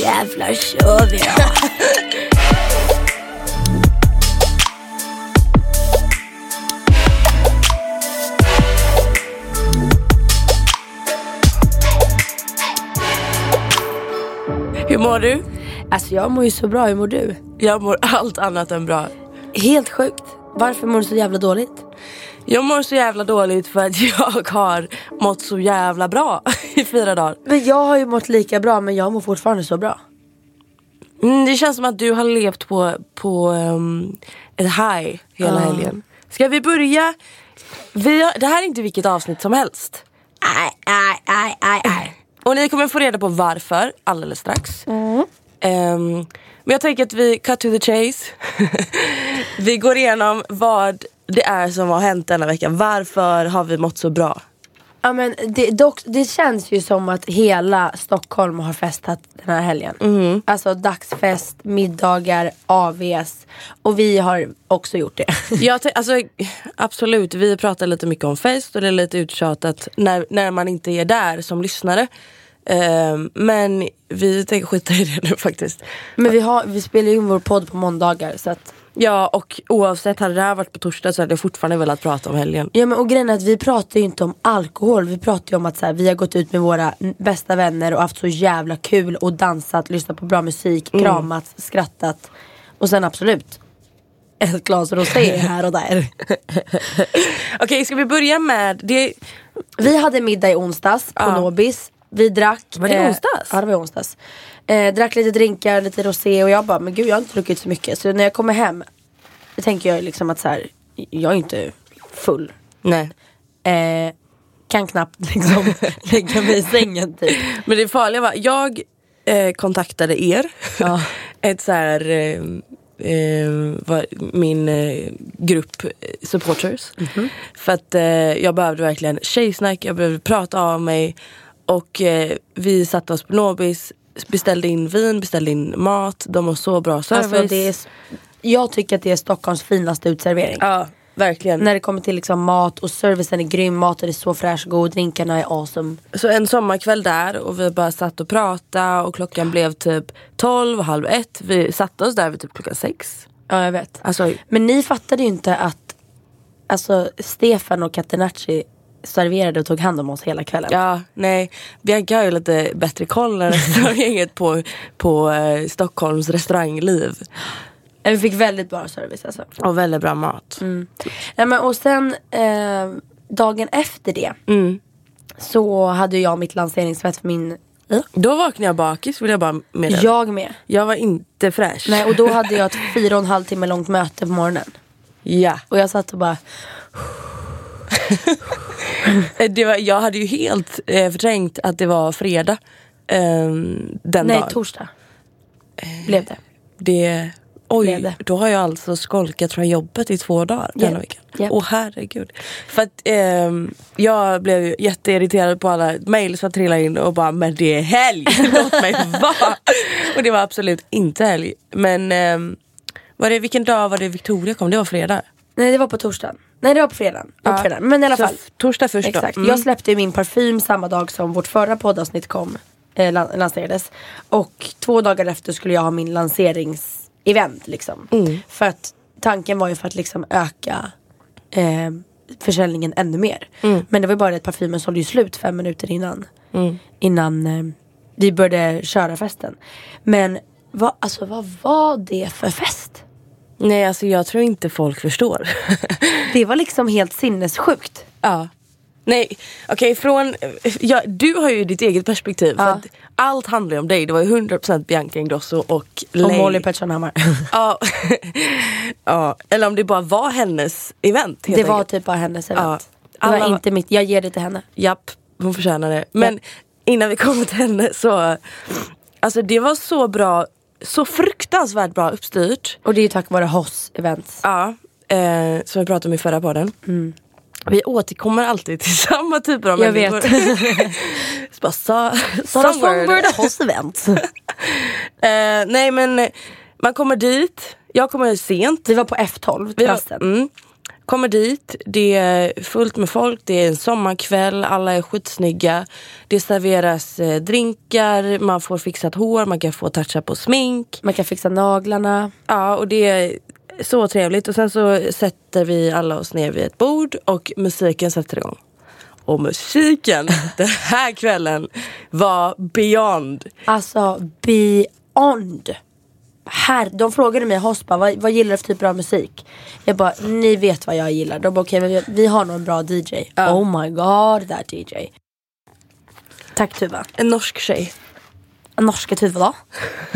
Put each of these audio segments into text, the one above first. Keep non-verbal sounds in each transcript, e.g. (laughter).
Jävlar kör vi då. Hur mår du? Alltså jag mår ju så bra, hur mår du? Jag mår allt annat än bra. Helt sjukt. Varför mår du så jävla dåligt? Jag mår så jävla dåligt för att (laughs) jag har mått så jävla bra i fyra dagar. Men jag har ju mått lika bra men jag mår fortfarande så bra. Mm, det känns som att du har levt på, på um, ett high hela Ja. helgen. Ska vi börja? Vi har, det här är inte vilket avsnitt som helst. Nej, nej, nej, nej, nej. Och ni kommer få reda på varför alldeles strax. Ehm, men jag tänker att vi cut to the chase. (laughs) vi går igenom vad det är som har hänt denna vecka. Varför har vi mått så bra? Ja, men det, dock, det känns ju som att hela Stockholm har festat den här helgen. Alltså dagsfest, middagar, AVs. Och vi har också gjort det. (laughs) Jag alltså, absolut, vi pratar lite mycket om fest och det är lite uttjatat när, när man inte är där som lyssnare. Ehm, men vi tänker skita i det nu faktiskt. Men vi, har, vi spelar ju in vår podd på måndagar. Så att, Ja och oavsett, hade det här varit på torsdag så hade jag fortfarande velat prata om helgen. ja, men, och grejen är att vi pratar ju inte om alkohol. Vi pratar ju om att så här, vi har gått ut med våra bästa vänner och haft så jävla kul och dansat, lyssnat på bra musik, kramat, skrattat. Och sen absolut, ett glas rosé här och där. (laughs) Okej, ska vi börja med det? Vi hade middag i onsdags på Ja. Nobis. Vi drack. Var det onsdags? Ja det var i onsdags. Eh, drack lite drinkar, lite rosé och jag bara, men gud jag har inte druckit så mycket. Så när jag kommer hem, då tänker jag liksom att så här, jag är inte full. Nej. Eh, kan knappt (laughs) liksom (laughs) lägga mig i sängen typ. Men det farliga var, jag eh, kontaktade er. Ja. (laughs) Ett så här, eh, eh, vad- min eh, grupp eh, supporters. För att jag behövde verkligen tjejsnack, jag behövde prata av mig. Och vi satte oss på Nobis, beställde in vin, beställde in mat. De har så bra service. Alltså, det är, jag tycker att det är Stockholms finaste utservering. Ja, verkligen. När det kommer till liksom mat och servicen är grym, maten är så fräsch och god, drinkarna är awesome. Så en sommarkväll där och vi bara satt och pratade och klockan blev typ 12 och halv ett. Vi satte oss där vid typ klockan sex. Ja jag vet. Alltså, Men ni fattade ju inte att alltså, Stefan och Catenacci serverade och tog hand om oss hela kvällen. ja, nej. Bianca har ju lite bättre koll än resten av (laughs) gänget på, på eh, Stockholms restaurangliv. Vi fick väldigt bra service alltså. Och väldigt bra mat. Nej, men, och sen eh, dagen efter det Mm. så hade jag mitt lanseringsfett för min Ja. Då vaknade jag bakis vill jag bara meddela. Jag med. Jag var inte fräsch. Nej, och då hade jag ett (laughs) fyra och en halv timme långt möte på morgonen. Ja. Och jag satt och bara, (laughs) Det var, jag hade ju helt eh, förträngt att det var fredag. ehm, den nej dagen. torsdag. Blev det. Det, oj, Blev det. då har jag alltså skolkat från jobbet i två dagar denna Japp, veckan. Åh herregud. För att ehm, jag blev jätteirriterad på alla mail som trillade in och bara men det är helg, låt mig (laughs) vara. Och det var absolut inte helg. Men ehm, var det, vilken dag var det Victoria kom? Det var fredag. Nej det var på torsdagen. Nej det var på fredagen. Var på Ja. fredagen. Men i alla Så fall. torsdag först. Exakt. Mm. Jag släppte min parfym samma dag som vårt förra poddavsnitt kom. Eh, lan- lanserades. Och två dagar efter skulle jag ha min lanseringsevent liksom. Mm. För att tanken var ju för att liksom öka eh, försäljningen ännu mer. Mm. Men det var ju bara det att parfymen sålde ju slut fem minuter innan. Innan eh, vi började köra festen. Men vad, alltså, vad var det för fest? Nej alltså jag tror inte folk förstår. (laughs) Det var liksom helt sinnessjukt. ja. Nej okej från, ja, du har ju ditt eget perspektiv. För Ja. allt handlar ju om dig. Det var ju 100% Bianca Ingrosso och Och Lay. Molly Pettersson Hammar. (laughs) Ja. ja. Eller om det bara var hennes event. Det var enkelt. typ bara hennes Ja. event. Det Alla var var- inte mitt, jag ger det till henne. Japp, hon förtjänar det. Men innan vi kommer till henne så, alltså det var så bra, så fruktansvärt bra uppstyrt. Och det är ju tack vare Hoss events. Ja, eh, som vi pratade om i förra podden. Vi återkommer alltid till (laughs) samma typer av Jag människor. vet. (laughs) Bara, sa, Sara Songbird. Hoss events. (laughs) Eh, nej men man kommer dit, jag kommer sent. Vi var på F12, Vi var- terrassen. mm, kommer dit, det är fullt med folk, det är en sommarkväll, alla är skitsnygga. Det serveras eh, drinkar, man får fixat hår, man kan få toucha på smink. Man kan fixa naglarna. Ja och det är så trevligt och sen så sätter vi alla oss ner vid ett bord och musiken sätter igång. Och musiken (laughs) den här kvällen var beyond. Alltså beyond. Här, de frågade mig, Hospa, vad, vad gillar du för typer av musik? Jag bara, ni vet vad jag gillar. De bara, okej men vi, har nog en bra DJ. Oh my god, that DJ. Tack Tuva. En norsk tjej. Norska Tuva då?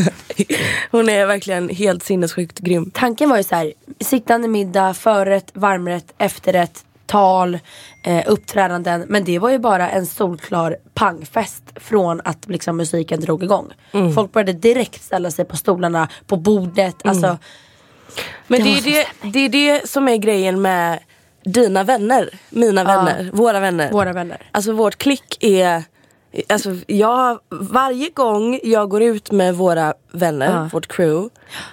(laughs) Hon är verkligen helt sinnessjukt grym. Tanken var ju så här, sittande middag, förrätt, varmrätt, efterrätt, tal, eh, uppträdanden. Men det var ju bara en solklar pangfest från att liksom, musiken drog igång. Mm. Folk började direkt ställa sig på stolarna, på bordet. Alltså, Men Det det, är det, det är det som är grejen med dina vänner, mina vänner, våra vänner. Våra vänner. Alltså vårt klick är Alltså jag, varje gång jag går ut med våra vänner, Ja. vårt crew,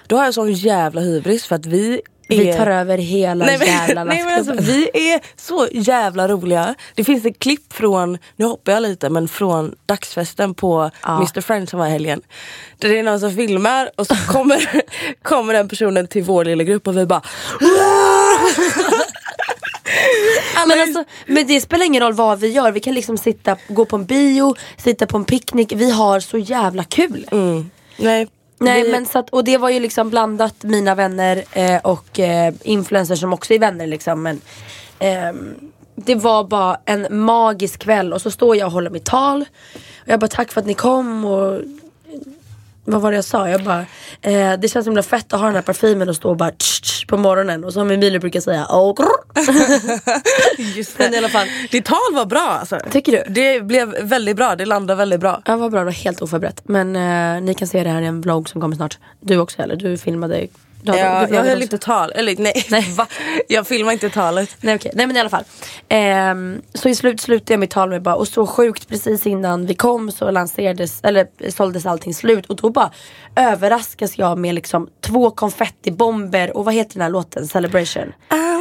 då har jag sån jävla hybris för att vi. Vi tar över hela Nej men, jävla nej, men alltså, vi är så jävla roliga. Det finns ett klipp från, nu hoppar jag lite, men från dagsfesten på Ja. Mr Friend som var i helgen. Där det är någon som filmar och så kommer, (laughs) kommer den personen till vår lilla grupp och vi bara men, alltså, men det spelar ingen roll vad vi gör. Vi kan liksom sitta, gå på en bio, sitta på en picknick. Vi har så jävla kul. Nej, Nej vi, men så att, och det var ju liksom blandat mina vänner eh, och eh, influencers som också är vänner liksom. Men, ehm, det var bara en magisk kväll och så står jag och håller mitt tal. Och jag bara tack för att ni kom och vad var det jag sa? Jag bara, eh, det känns så himla fett att ha den här parfymen och stå och bara tsch, tsch, på morgonen och som Emilia brukar säga grr. (laughs) just Men i alla fall. Ditt tal var bra alltså. Tycker du? Det blev väldigt bra, det landade väldigt bra. Ja vad bra, det var helt oförberett. Men eh, ni kan se det här i en vlogg som kommer snart. Du också eller? Du filmade? Ja, jag höll också. inte tal, eller nej, (laughs) Nej. Jag filmade inte talet. Nej okej, nej men i alla fall. Ehm, så i slut slutade jag mitt tal med bara, och så sjukt precis innan vi kom så lanserades, eller såldes allting slut och då bara överraskas jag med liksom två konfettibomber och vad heter den här låten? Celebration. Up.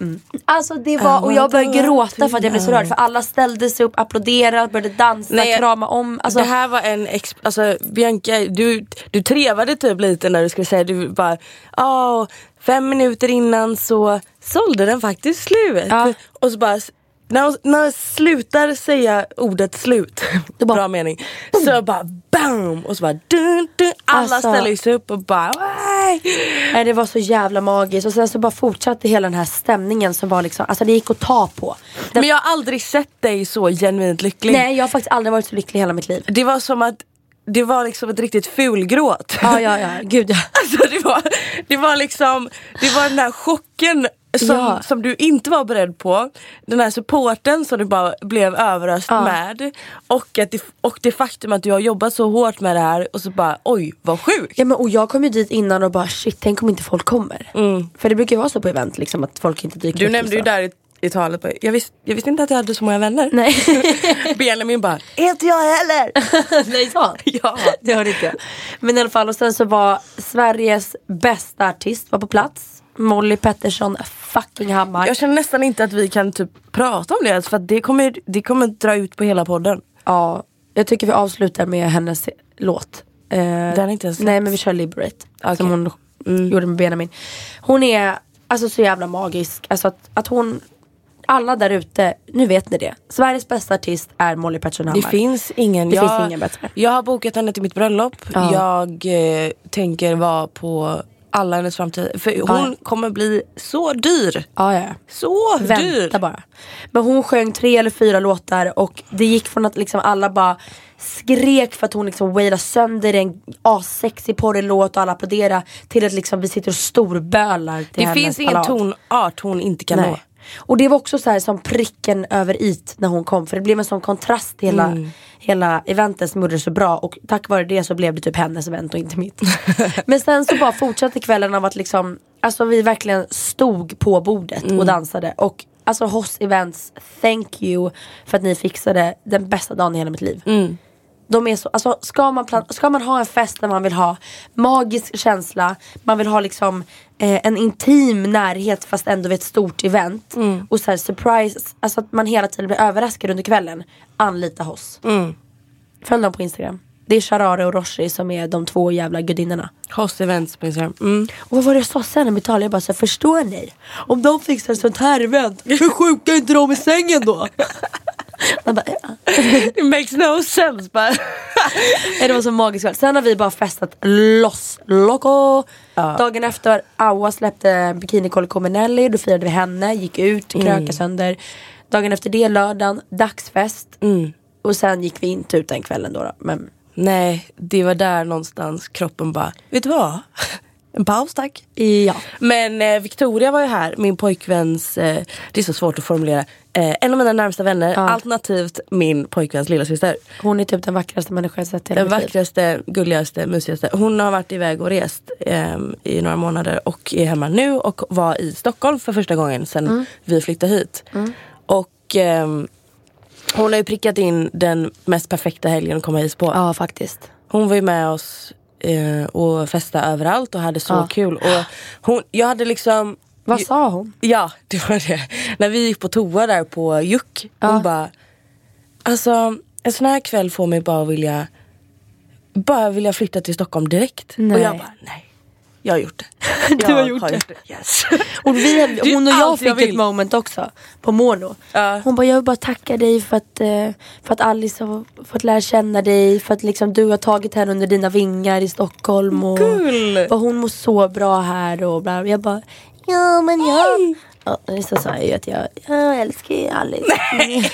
Mm. Alltså det var, och jag började gråta för att jag blev så rörd för alla ställde sig upp, applåderade, började dansa, Nej, krama om. Alltså, det här var en, alltså Bianca, du, du trevade typ lite när du skulle säga, du bara, åh, fem minuter innan så sålde den faktiskt slut. Ja. Och så bara, när hon, när hon slutar säga ordet slut, bara- bra mening, så bara BAM! Och så bara dun, dun, alla Alltså- ställer sig upp och bara "Waj!" Nej, det var så jävla magiskt och sen så bara fortsatte hela den här stämningen som var liksom, alltså det gick att ta på. Den, Men jag har aldrig sett dig så genuint lycklig. nej jag har faktiskt aldrig varit så lycklig i hela mitt liv. Det var som att det var liksom ett riktigt fulgråt. Ja ja ja, gud ja. (laughs) Alltså det var, det var liksom, det var den här chocken som, Ja. som du inte var beredd på. Den här supporten som du bara blev överöst Ja. med. Och, att det, och det faktum att du har jobbat så hårt med det här och så bara oj vad sjukt. Ja men och jag kom ju dit innan och bara shit tänk om inte folk kommer. För det brukar ju vara så på event liksom att folk inte dyker Du upp nämnde och ju där i, i talet, jag, visste, jag visste inte att jag hade så många vänner. Nej. (laughs) Benjamin bara, inte jag heller. (laughs) Nej sa? (laughs) Ja. Det hörde inte jag. Men i alla fall och sen så var Sveriges bästa artist var på plats. Molly Pettersson fucking Hammar. Jag känner nästan inte att vi kan typ prata om det ens, för det kommer, det kommer dra ut på hela podden. Ja, jag tycker vi avslutar med hennes låt. Eh, har inte ens Nej men vi kör Liberate. Okej. Som hon gjorde med Benjamin. Hon är alltså så jävla magisk. Alltså att, att hon, alla där ute, nu vet ni det. Sveriges bästa artist är Molly Pettersson Det Hammar. finns ingen. Det jag, finns ingen bättre. Jag har bokat henne till mitt bröllop. Ja. Jag eh, tänker vara på alla hennes framtid. För hon Ja. kommer bli så dyr. Ja, ja. Så dyr. Vänta bara. Men hon sjöng tre eller fyra låtar och det gick från att liksom alla bara skrek för att hon liksom wailade sönder en assexig porrlåt och alla applåderade till att liksom vi sitter och storbölar till Det hennes finns ingen ballad. tonart hon inte kan nå. Och det var också så här som pricken över it när hon kom för det blev en sån kontrast till hela, Mm. hela eventet som gjorde det så bra och tack vare det så blev det typ hennes event och inte mitt. (laughs) Men sen så bara fortsatte kvällen av att liksom, alltså vi verkligen stod på bordet Mm. och dansade och alltså Hoss Events, thank you för att ni fixade den bästa dagen i hela mitt liv. Mm. De är så, alltså, ska, man plan- ska man ha en fest där man vill ha magisk känsla, man vill ha liksom eh, en intim närhet fast ändå vid ett stort event. Mm. Och så här surprise, alltså att man hela tiden blir överraskad under kvällen. Anlita oss. Mm. Följ dem på Instagram. Det är Sharare och Roshi som är de två jävla gudinnorna. Host events på Instagram. Mm. Och vad var det jag sa sen vi talade? Jag bara så här, förstår ni? Om de fixar ett sånt här event, (laughs) hur sjuka är inte de i sängen då? (laughs) Man bara, ja. It makes no sense bara. (laughs) Det var så magiskt kväll. Sen har vi bara festat loss loco. Dagen efter Aua släppte bikini-kollektion med Nelly. Då firade vi henne, gick ut, krökade sönder. Dagen efter det lördagen, dagsfest. Och sen gick vi inte ut den kvällen då. då. Men Nej, det var där någonstans kroppen bara, vet du vad? En paus tack. ja. Men eh, Victoria var ju här, min pojkväns, eh, det är så svårt att formulera, eh, en av mina närmsta vänner, alternativt min pojkväns lillasyster. Hon är typ den vackraste människan jag sett i Den vackraste, gulligaste, mysigaste. Hon har varit iväg och rest ehm, i några månader och är hemma nu och var i Stockholm för första gången sedan Mm. vi flyttade hit. Och ehm, hon har ju prickat in den mest perfekta helgen att komma hit på. Ja faktiskt. Hon var ju med oss eh, och festade överallt och hade så Ja. kul. Och hon, jag hade liksom Vad sa hon? Ja, det var det. När vi gick på toa där på Juck. Hon Ja. bara, alltså en sån här kväll får mig bara vilja, bara vilja flytta till Stockholm direkt. Nej. Och jag bara, nej. Jag har gjort det. (laughs) Du har Jag gjort det. Yes. (laughs) Och vi, hon och jag fick jag ett moment också på Mono. Ja. Hon bara, jag vill bara tacka dig för att, eh, för att Alice har fått lära känna dig. För att liksom, du har tagit henne under dina vingar i Stockholm. Och Kul. För hon mår så bra här och bla. Jag bara, ja men jag... Ja, så sa jag ju att jag, jag älskar ju Alice. (laughs) Nej.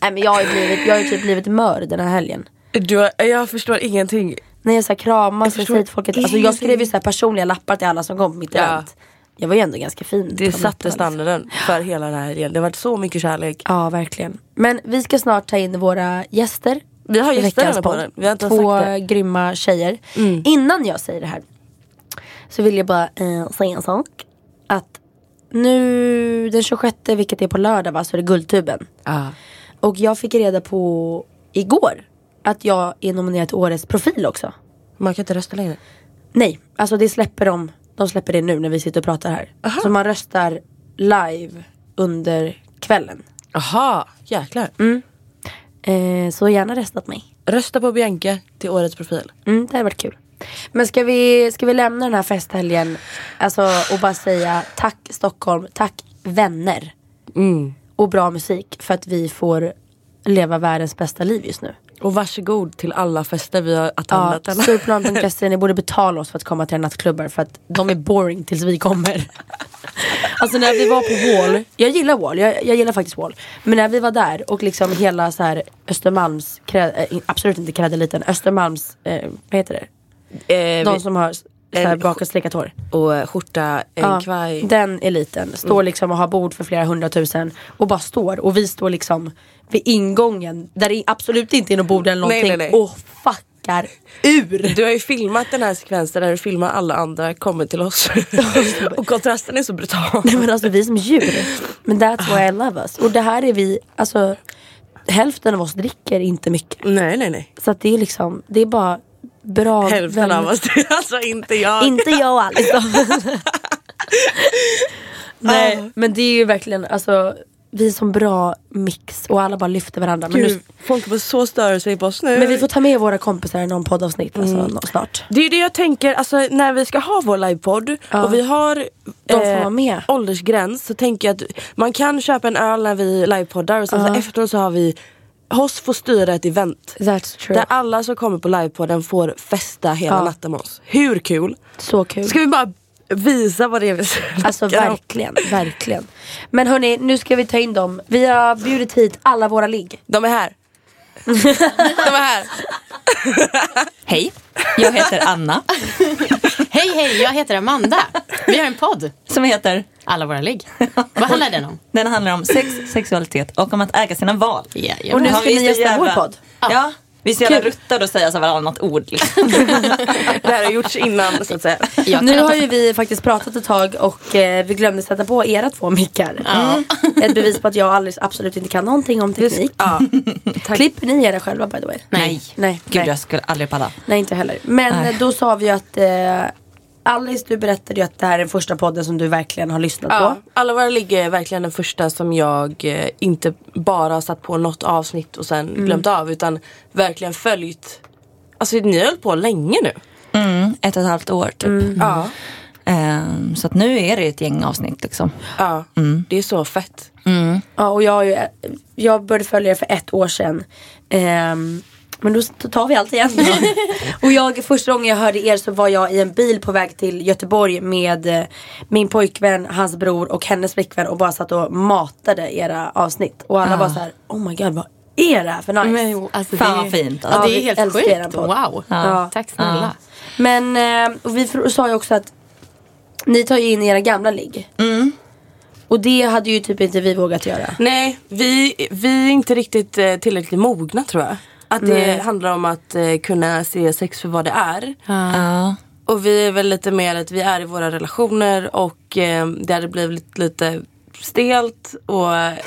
men jag har ju blivit, jag har typ blivit mörd den här helgen. Du, har- jag förstår ingenting. När jag så här kramas och förstår säger folk att, alltså jag skrev ju så här personliga lappar till alla som kom på mitt Ja. event. Jag var ju ändå ganska fin. Det de satte standarden för hela den här helgen. Det har varit så mycket kärlek. Ja verkligen. Men vi ska snart ta in våra gäster. Vi har gäster här på den. Vi har inte Två sagt det. Mm. grymma tjejer. Innan jag säger det här så vill jag bara eh, säga en sak. Att nu den 26 vilket är på lördag va, så är det Guldtuben. Ja. Och jag fick reda på igår att jag är nominerad till Årets profil också. Man kan inte rösta längre. Nej, alltså det släpper de. De släpper det nu när vi sitter och pratar här. Så man röstar live under kvällen. Aha, jäklar. Eh, så gärna röstat mig. Rösta på Bianca till årets profil. Mm, det hade varit kul. Men ska vi, ska vi lämna den här festhelgen alltså, och bara säga tack Stockholm, tack vänner och bra musik för att vi får leva världens bästa liv just nu. Och varsågod till alla fester vi har Ja, attendat. denna. Surplan.se, ni borde betala oss för att komma till era nattklubbar för att de är boring tills vi kommer. (laughs) Alltså när vi var på Wall, jag gillar Wall, jag, jag gillar faktiskt Wall. Men när vi var där och liksom hela så här Östermalms, krä, äh, absolut inte krädeliten, Östermalms, eh, vad heter det? Eh, De som har här eh, bakat slickat hår. och eh, skjorta, en Ja, kvaj. den eliten står liksom och har bord för flera hundratusen och bara står och vi står liksom vid ingången där det absolut inte är något bord eller någonting Nej, nej, nej. och fuckar ur. Du har ju filmat den här sekvensen där du filmar alla andra kommer till oss. (laughs) och kontrasten är så brutal. Nej men alltså vi är som djur. Men that's why I love us. Och det här är vi, alltså hälften av oss dricker inte mycket. Nej nej nej. Så att det är liksom, det är bara bra Hälften vänner. av oss, (laughs) alltså inte jag. Inte jag och Alice. (laughs) Nej men det är ju verkligen alltså vi är som bra mix och alla bara lyfter varandra. Men, nu, Gud, folk kommer så störa sig på oss nu. men vi får ta med våra kompisar i någon poddavsnitt alltså, Mm. nå- snart. Det är det jag tänker, alltså, när vi ska ha vår livepodd Ja. och vi har eh, åldersgräns så tänker jag att man kan köpa en öl när vi livepoddar och sen så Ja. efteråt så har vi Hoss får styra ett event. That's true. Där alla som kommer på livepodden får festa hela Ja. natten med oss. Hur kul? Så kul. Ska vi bara visa vad det är vi snackar Alltså verkligen, verkligen. Men hörni, nu ska vi ta in dem. Vi har bjudit hit alla våra ligg. De är här. (laughs) De är här. Hej, jag heter Anna Hej hej, jag heter Amanda. Vi har en podd, som heter Alla våra ligg. Vad handlar den om? (laughs) Den handlar om sex, sexualitet och om att äga sina val. Ja, ja. Och nu Har ska vi ni gästa vår jävla- podd. Ja, vi är så jävla ruttade och säga så varannat ord. Liksom. (laughs) (laughs) Det här har gjorts innan så att säga. Nu har ju vi faktiskt pratat ett tag och eh, vi glömde sätta på era två mickar. Mm. Ett bevis på att jag alldeles absolut inte kan någonting om teknik. Ja. Klipper ni era själva by the way? Nej. Nej, Gud, nej. jag skulle aldrig palla. nej inte heller. Men Nej. då sa vi ju att eh, Alice du berättade ju att det här är den första podden som du verkligen har lyssnat Ja, på. alla våra ligg är verkligen den första som jag eh, inte bara har satt på något avsnitt och sen glömt av utan verkligen följt. Alltså ni har hållit på länge nu. Mm, ett och ett halvt år typ. Ja. Ehm, så att nu är det ett gäng avsnitt liksom. ja. Det är så fett. Ja, och jag, jag började följa er för ett år sedan. Ehm, men då tar vi allt igen. och jag, första gången jag hörde er så var jag i en bil på väg till Göteborg med eh, min pojkvän, hans bror och hennes flickvän och bara satt och matade era avsnitt. Och alla var så här: oh my god vad är det här för nice? Men, alltså, Fan det är- vad fint. Ja, Alltså. det Ja, är vi helt sjukt. Wow. Ja. Tack snälla. Men eh, och vi sa ju också att ni tar ju in era gamla ligg. Och det hade ju typ inte vi vågat göra. Nej, vi, vi är inte riktigt eh, tillräckligt mogna tror jag. Att det Nej. handlar om att eh, kunna se sex för vad det är. Ja. Och vi är väl lite mer att vi är i våra relationer och eh, det hade blivit lite stelt och är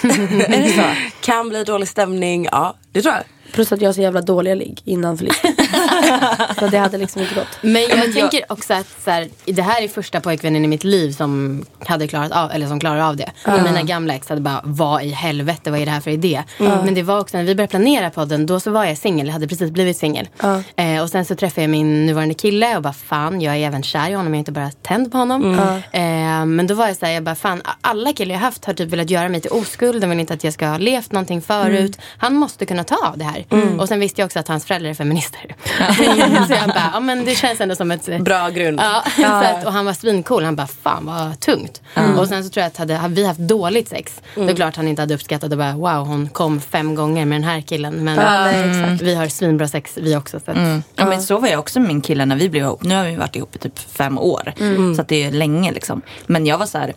det så? kan bli dålig stämning. Ja, det tror jag. Plus att jag har så jävla dåliga ligg innan förlikning. (laughs) så det hade liksom inte gått. Men jag tänker också att så här, det här är första pojkvännen i mitt liv som hade klarat av, eller som klarar av det. Mina gamla ex hade bara, vad i helvete, vad är det här för idé? Men det var också när vi började planera podden, då så var jag singel, jag hade precis blivit singel. Eh, och sen så träffade jag min nuvarande kille och bara, fan jag är även kär i honom, jag är inte bara tänd på honom. Eh, men då var jag så här, jag bara, fan alla killar jag haft har typ velat göra mig till oskuld, de vill inte att jag ska ha levt någonting förut. Han måste kunna ta av det här. Och sen visste jag också att hans föräldrar är feminister. (laughs) så jag bara, ja men det känns ändå som ett Bra grund. Ja, (laughs) så att, och han var svincool. Han bara, fan vad tungt. Och sen så tror jag att hade, hade vi haft dåligt sex, då är klart han inte hade uppskattat och bara, wow hon kom fem gånger med den här killen. Men mm, vi har svinbra sex vi också. Så att, Ja, men så var jag också med min kille när vi blev ihop. Nu har vi varit ihop i typ fem år. Så att det är länge liksom. Men jag var så här.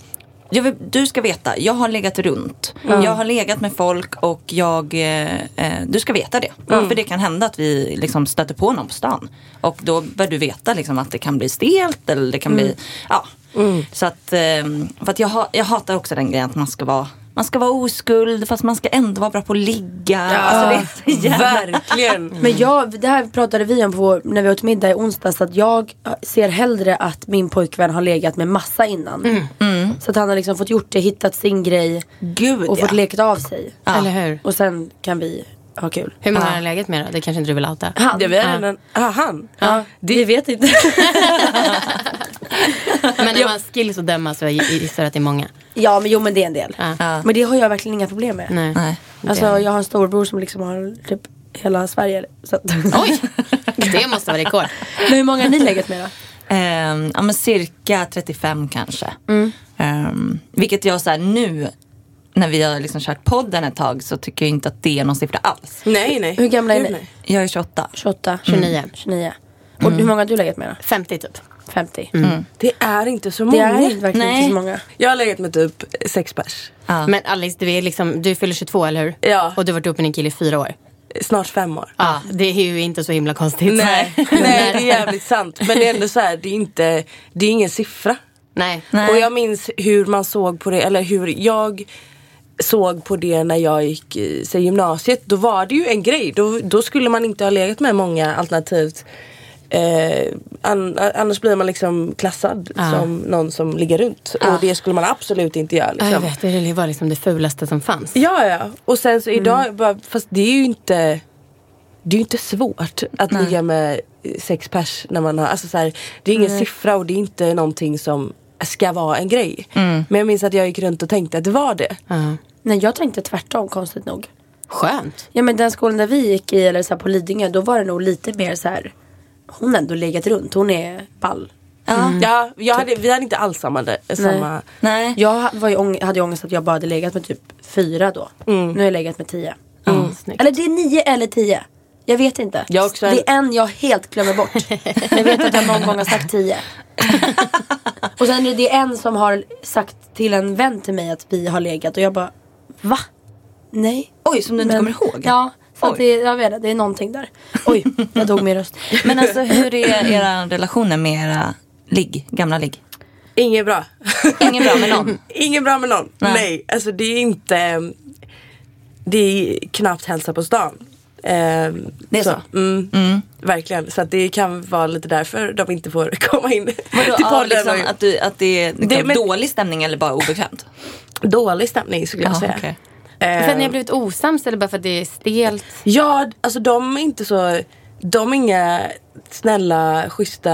Vill, du ska veta, jag har legat runt. Jag har legat med folk och jag, eh, eh, du ska veta det. För det kan hända att vi liksom stöter på någon på stan. Och då bör du veta liksom att det kan bli stelt eller det kan bli, ja. Så att, eh, för att jag, jag hatar också den grejen att man ska vara man ska vara oskuld fast man ska ändå vara bra på att ligga. Alltså, det är (laughs) så jävla... Verkligen. Men jag, det här pratade vi om på, när vi åt middag i onsdags. Att jag ser hellre att min pojkvän har legat med massa innan. Så att han har liksom fått gjort det, hittat sin grej Gud och fått ja. lekt av sig. Eller hur? Och sen kan vi ha kul. Hur många har han legat med då? Det kanske inte du vill outa? Han. Det var redan, ah, han. Ja, vi vet inte. (laughs) Men när man skills och döma så gissar jag att det är många. ja men jo men det är en del. Men det har jag verkligen inga problem med. Nej. Nej. Alltså jag har en storbror som liksom har typ hela Sverige. Så att Oj! Det måste vara rekord. men hur många har ni legat med då? Ehm, ja men cirka 35 kanske. Ehm, vilket jag så här, nu när vi har liksom kört podden ett tag så tycker jag inte att det är någon siffra alls. Nej, nej. Hur gamla är ni? Jag är 28. 28? 29. 29. Och hur många har du legat med då? 50 typ. 50. Det är inte så Det många. är inte- verkligen Nej. inte så många. Jag har legat med typ sex pers. Ja. Men Alice, du, är liksom, du fyller 22 eller hur? Ja. Och du har varit ihop med din kille i fyra år. Snart fem år. Ja, det är ju inte så himla konstigt. (laughs) Nej, nej det är jävligt sant. Men det är ändå så här, det är inte, det är ingen siffra. Nej. Nej. Och jag minns hur man såg på det, eller hur jag såg på det när jag gick i säg, gymnasiet. Då var det ju en grej. Då, då skulle man inte ha legat med många alternativt Eh, an, annars blir man liksom klassad Ja. som någon som ligger runt. Och det skulle man absolut inte göra. Liksom. jag vet, det var liksom det fulaste som fanns. Ja, ja. Och sen så idag, bara, fast det är ju inte det är ju inte svårt att ligga med sex pers när man har, alltså så här, det är ingen siffra och det är inte någonting som ska vara en grej. Men jag minns att jag gick runt och tänkte att det var det. Ja. Nej jag tänkte tvärtom konstigt nog. Skönt. Ja men den skolan där vi gick i, eller så här på Lidingö, då var det nog lite mer så här. Hon har ändå legat runt, hon är ball. Ja. Ja, jag hade, vi hade inte alls samma, samma Nej. Jag var ju ång- hade ju ångest att jag bara hade legat med typ fyra då. Nu har jag legat med tio. Mm. Eller det är nio eller tio. Jag vet inte. Jag också en- Det är en jag helt glömmer bort. (laughs) Jag vet att jag någon gång har sagt tio. (laughs) och sen är det en som har sagt till en vän till mig att vi har legat och jag bara Va? Nej. Oj, som du inte Men- kommer ihåg? Ja, så det, jag vet inte, det är någonting där. Oj, jag dog min röst. (laughs) Men alltså hur är era relationer med era ligg, gamla ligg? Inget bra. Ingen bra med någon? Inget bra med någon. Nej. Nej. alltså det är inte Det är knappt hälsa på stan. Ehm, Det är så? Mm, Verkligen. Så att det kan vara lite därför de inte får (laughs) komma in Vadå, till podden. liksom, att, du, att det är liksom, Det- men- dålig stämning eller bara obekvämt? Dålig stämning skulle jag Ja, säga. okej. Ehm, För att ni har blivit osams eller bara för att det är stelt? Ja, alltså de är inte så De är inga snälla, schyssta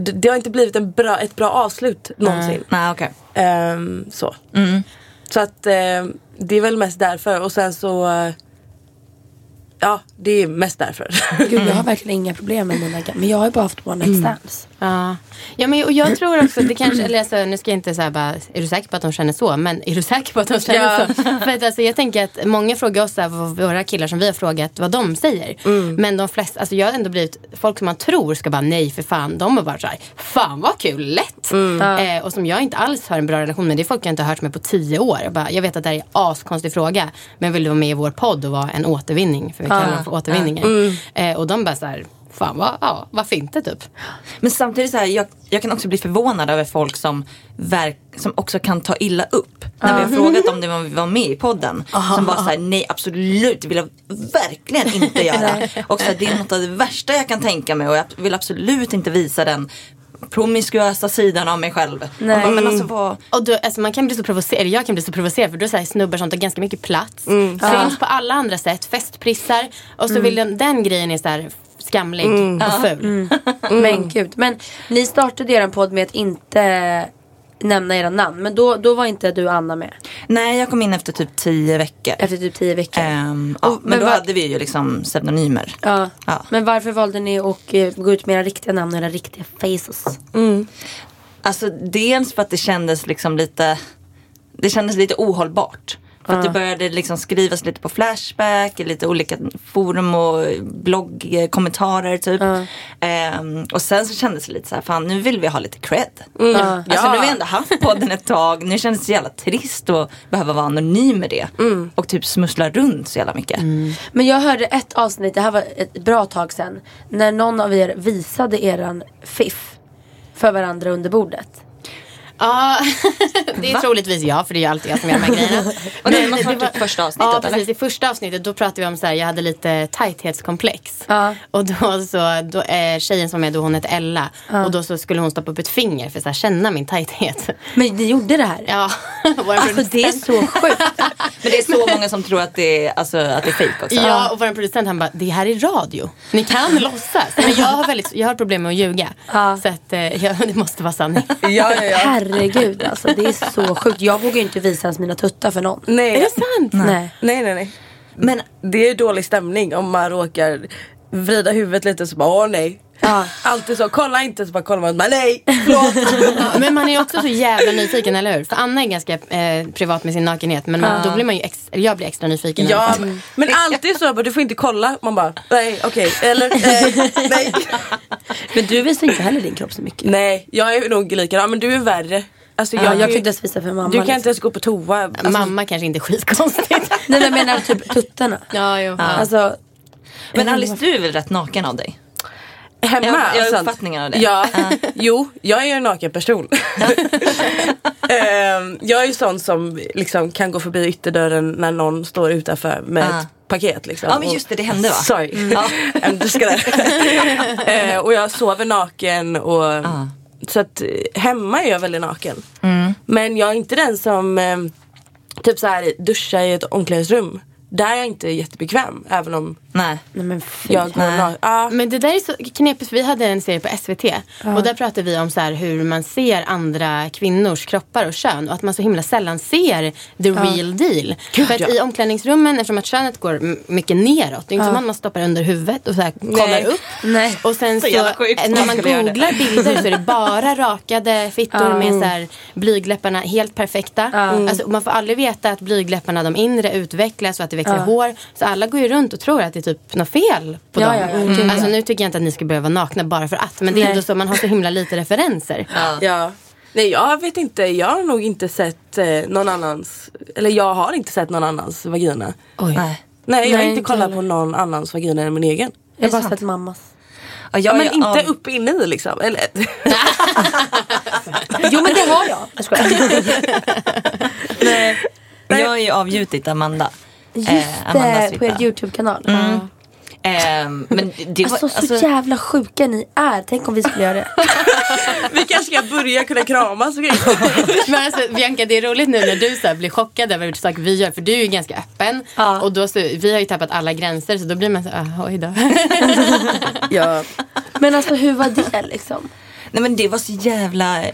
Det, det har inte blivit en bra, ett bra avslut någonsin. Nej. Ehm, så. Mm. Så att ehm, det är väl mest därför och sen så eh, Ja, det är mest därför. Gud jag har verkligen inga problem med mina gamla. Men jag har ju bara haft one night stands. Ja, ja men och jag tror också, det kanske, eller alltså, nu ska jag inte säga bara, är du säker på att de känner så? Men är du säker på att de känner Ja. så? För att alltså, jag tänker att många frågar oss, här, våra killar som vi har frågat, vad de säger. Men de flesta, alltså jag har ändå blivit, folk som man tror ska bara nej för fan, de har bara så här, fan vad kul, lätt. Eh, och som jag inte alls har en bra relation med, det är folk jag inte har hört med på tio år. Jag, bara, jag vet att det här är en askonstig fråga, men vill du vara med i vår podd och vara en återvinning? För vi kallar dem för återvinningar. Eh, och de bara så här, fan vad, ja, varför inte typ? Men samtidigt så här, jag, jag kan också bli förvånad över folk som, verk, som också kan ta illa upp. När vi har frågat om det var, var med i podden. Som bara såhär, nej absolut, det vill jag verkligen inte (laughs) göra. och så här, det är något av det värsta jag kan tänka mig och jag vill absolut inte visa den promiskuösa sidan av mig själv. Nej. Bara, men alltså vad... Och då, alltså man kan bli så provocerad, jag kan bli så provocerad för då är det så här snubbar som tar ganska mycket plats. Syns på alla andra sätt, festprissar. Och så vill den, den grejen är så här skamlig och ful. (laughs) Men gud. Men ni startade er podd med att inte nämna era namn. Men då, då var inte du Anna med. Nej, jag kom in efter typ tio veckor. Efter typ tio veckor. Ehm, ja, Och- men men då vad- hade vi ju liksom pseudonymer. Ja. Ja. Men varför valde ni att eh, gå ut med era riktiga namn och era riktiga faces? Alltså dels för att det kändes liksom lite Det kändes lite ohållbart. För att det började liksom skrivas lite på Flashback, i lite olika forum och bloggkommentarer typ. Ehm, och sen så kändes det lite så här, fan nu vill vi ha lite cred. Alltså nu har vi ändå haft podden ett tag, nu kändes det så jävla trist att behöva vara anonym med det. Och typ smussla runt så jävla mycket. Men jag hörde ett avsnitt, det här var ett bra tag sedan. När någon av er visade eran fiff för varandra under bordet. Ja, (laughs) det är troligtvis jag för det är ju alltid jag som gör de här (laughs) grejerna. Och det Men måste det typ första avsnittet, Ja, eller? precis. I första avsnittet då pratade vi om så här, jag hade lite tajthetskomplex. Ja. Och då så, då, eh, tjejen som är med då, hon hette Ella. Och då så skulle hon stoppa upp ett finger för att känna min tajthet. Men ni gjorde det här? Ja, (laughs) Alltså det är så sjukt. Men det är så många som tror att det är, alltså, att det är fejk också. Ja, och vår producent han bara, det här är radio. Ni kan låtsas. Men jag har, väldigt, jag har problem med att ljuga. Ja. Så att, eh, ja, det måste vara sanning. ja, ja, ja. Herregud alltså det är så sjukt. Jag vågar ju inte visa ens mina tuttar för någon. Nej. Är det sant? Nej. Nej, nej, nej. Men Det är dålig stämning om man råkar vrida huvudet lite så bara åh nej. Ja. (laughs) Alltid så, kolla inte så bara kollar man bara nej, förlåt. (laughs) Men man är också så jävla nyfiken, eller hur? För Anna är ganska eh, privat med sin nakenhet. Men man, då blir man ju ex, eller jag blir extra nyfiken. ja, men alltid så, bara, du får inte kolla. Man bara nej, okej, eller nej, nej. (laughs) Men du visar inte heller din kropp så mycket. Nej, jag är nog likadan men du är värre. Alltså, Jag, jag, jag ens visa för mamma. Du kan liksom. inte ens gå på toa. Alltså, Mamma kanske inte är skitkonstigt. Nej men jag menar typ tuttarna. ja, jo. Ja. Alltså, Men Alice, du är väl rätt naken av dig? Hemma? Jag- jag har alltså. uppfattningen av det. Ja, (laughs) jo, jag är ju en naken person. Ehm, (laughs) Ehm, jag är ju sån som liksom kan gå förbi ytterdörren när någon står utanför med Ah. ett paket. Liksom. Ja, men just det, det hände, va? Sorry. I'm just gonna... Eh, och jag sover naken och Ah. så att eh, hemma är jag väldigt naken. Mm. Men jag är inte den som eh, typ så här duschar i ett omklädningsrum. Där är jag inte jättebekväm även om Nej. Nej men fy. jag går Nej. Ja. Men det där är så knepigt för vi hade en serie på SVT och där pratade vi om så här hur man ser andra kvinnors kroppar och kön och att man så himla sällan ser the real deal. Gud, för att ja. i omklädningsrummen eftersom att könet går mycket neråt, det är inte som att man stoppar under huvudet och så här kollar Nej. upp. Nej. Och sen så, sjukt. eh, när man googlar bilder så är det (laughs) bara rakade fittor med så här blygläpparna helt perfekta. Alltså, man får aldrig veta att blygläpparna de inre utvecklas och att det växer hår. Så alla går ju runt och tror att det är typ något fel på Ja, dem. ja, ja. Mm. Alltså nu tycker jag inte att ni ska behöva vara nakna bara för att. Men det är Nej. ändå så man har så himla lite referenser. Ja. Nej jag vet inte, jag har nog inte sett eh, någon annans, eller jag har inte sett någon annans vagina. Oj. Nej. Nej jag har Nej, inte inte kollat heller. på någon annans vagina än min egen. Jag har bara sett mammas. Ja, jag, men är inte av- upp inne i liksom. Eller, (laughs) Jo men det har jag. Jag skojar. Jag är ju avgjutit Amanda. Just Eh, det, på er YouTube-kanal. Ehm, men det var, Alltså så alltså, jävla sjuka ni är. Tänk om vi skulle göra det. (laughs) vi kanske ska börja kunna kramas och grejer. (laughs) Men alltså, Bianca, det är roligt nu när du så här, blir chockad över saker vi gör. För du är ju ganska öppen. Ja. Och då så, vi har ju tappat alla gränser så då blir man så här, ah, oj då. (laughs) ja. Men alltså hur var det liksom? nej men det var så jävla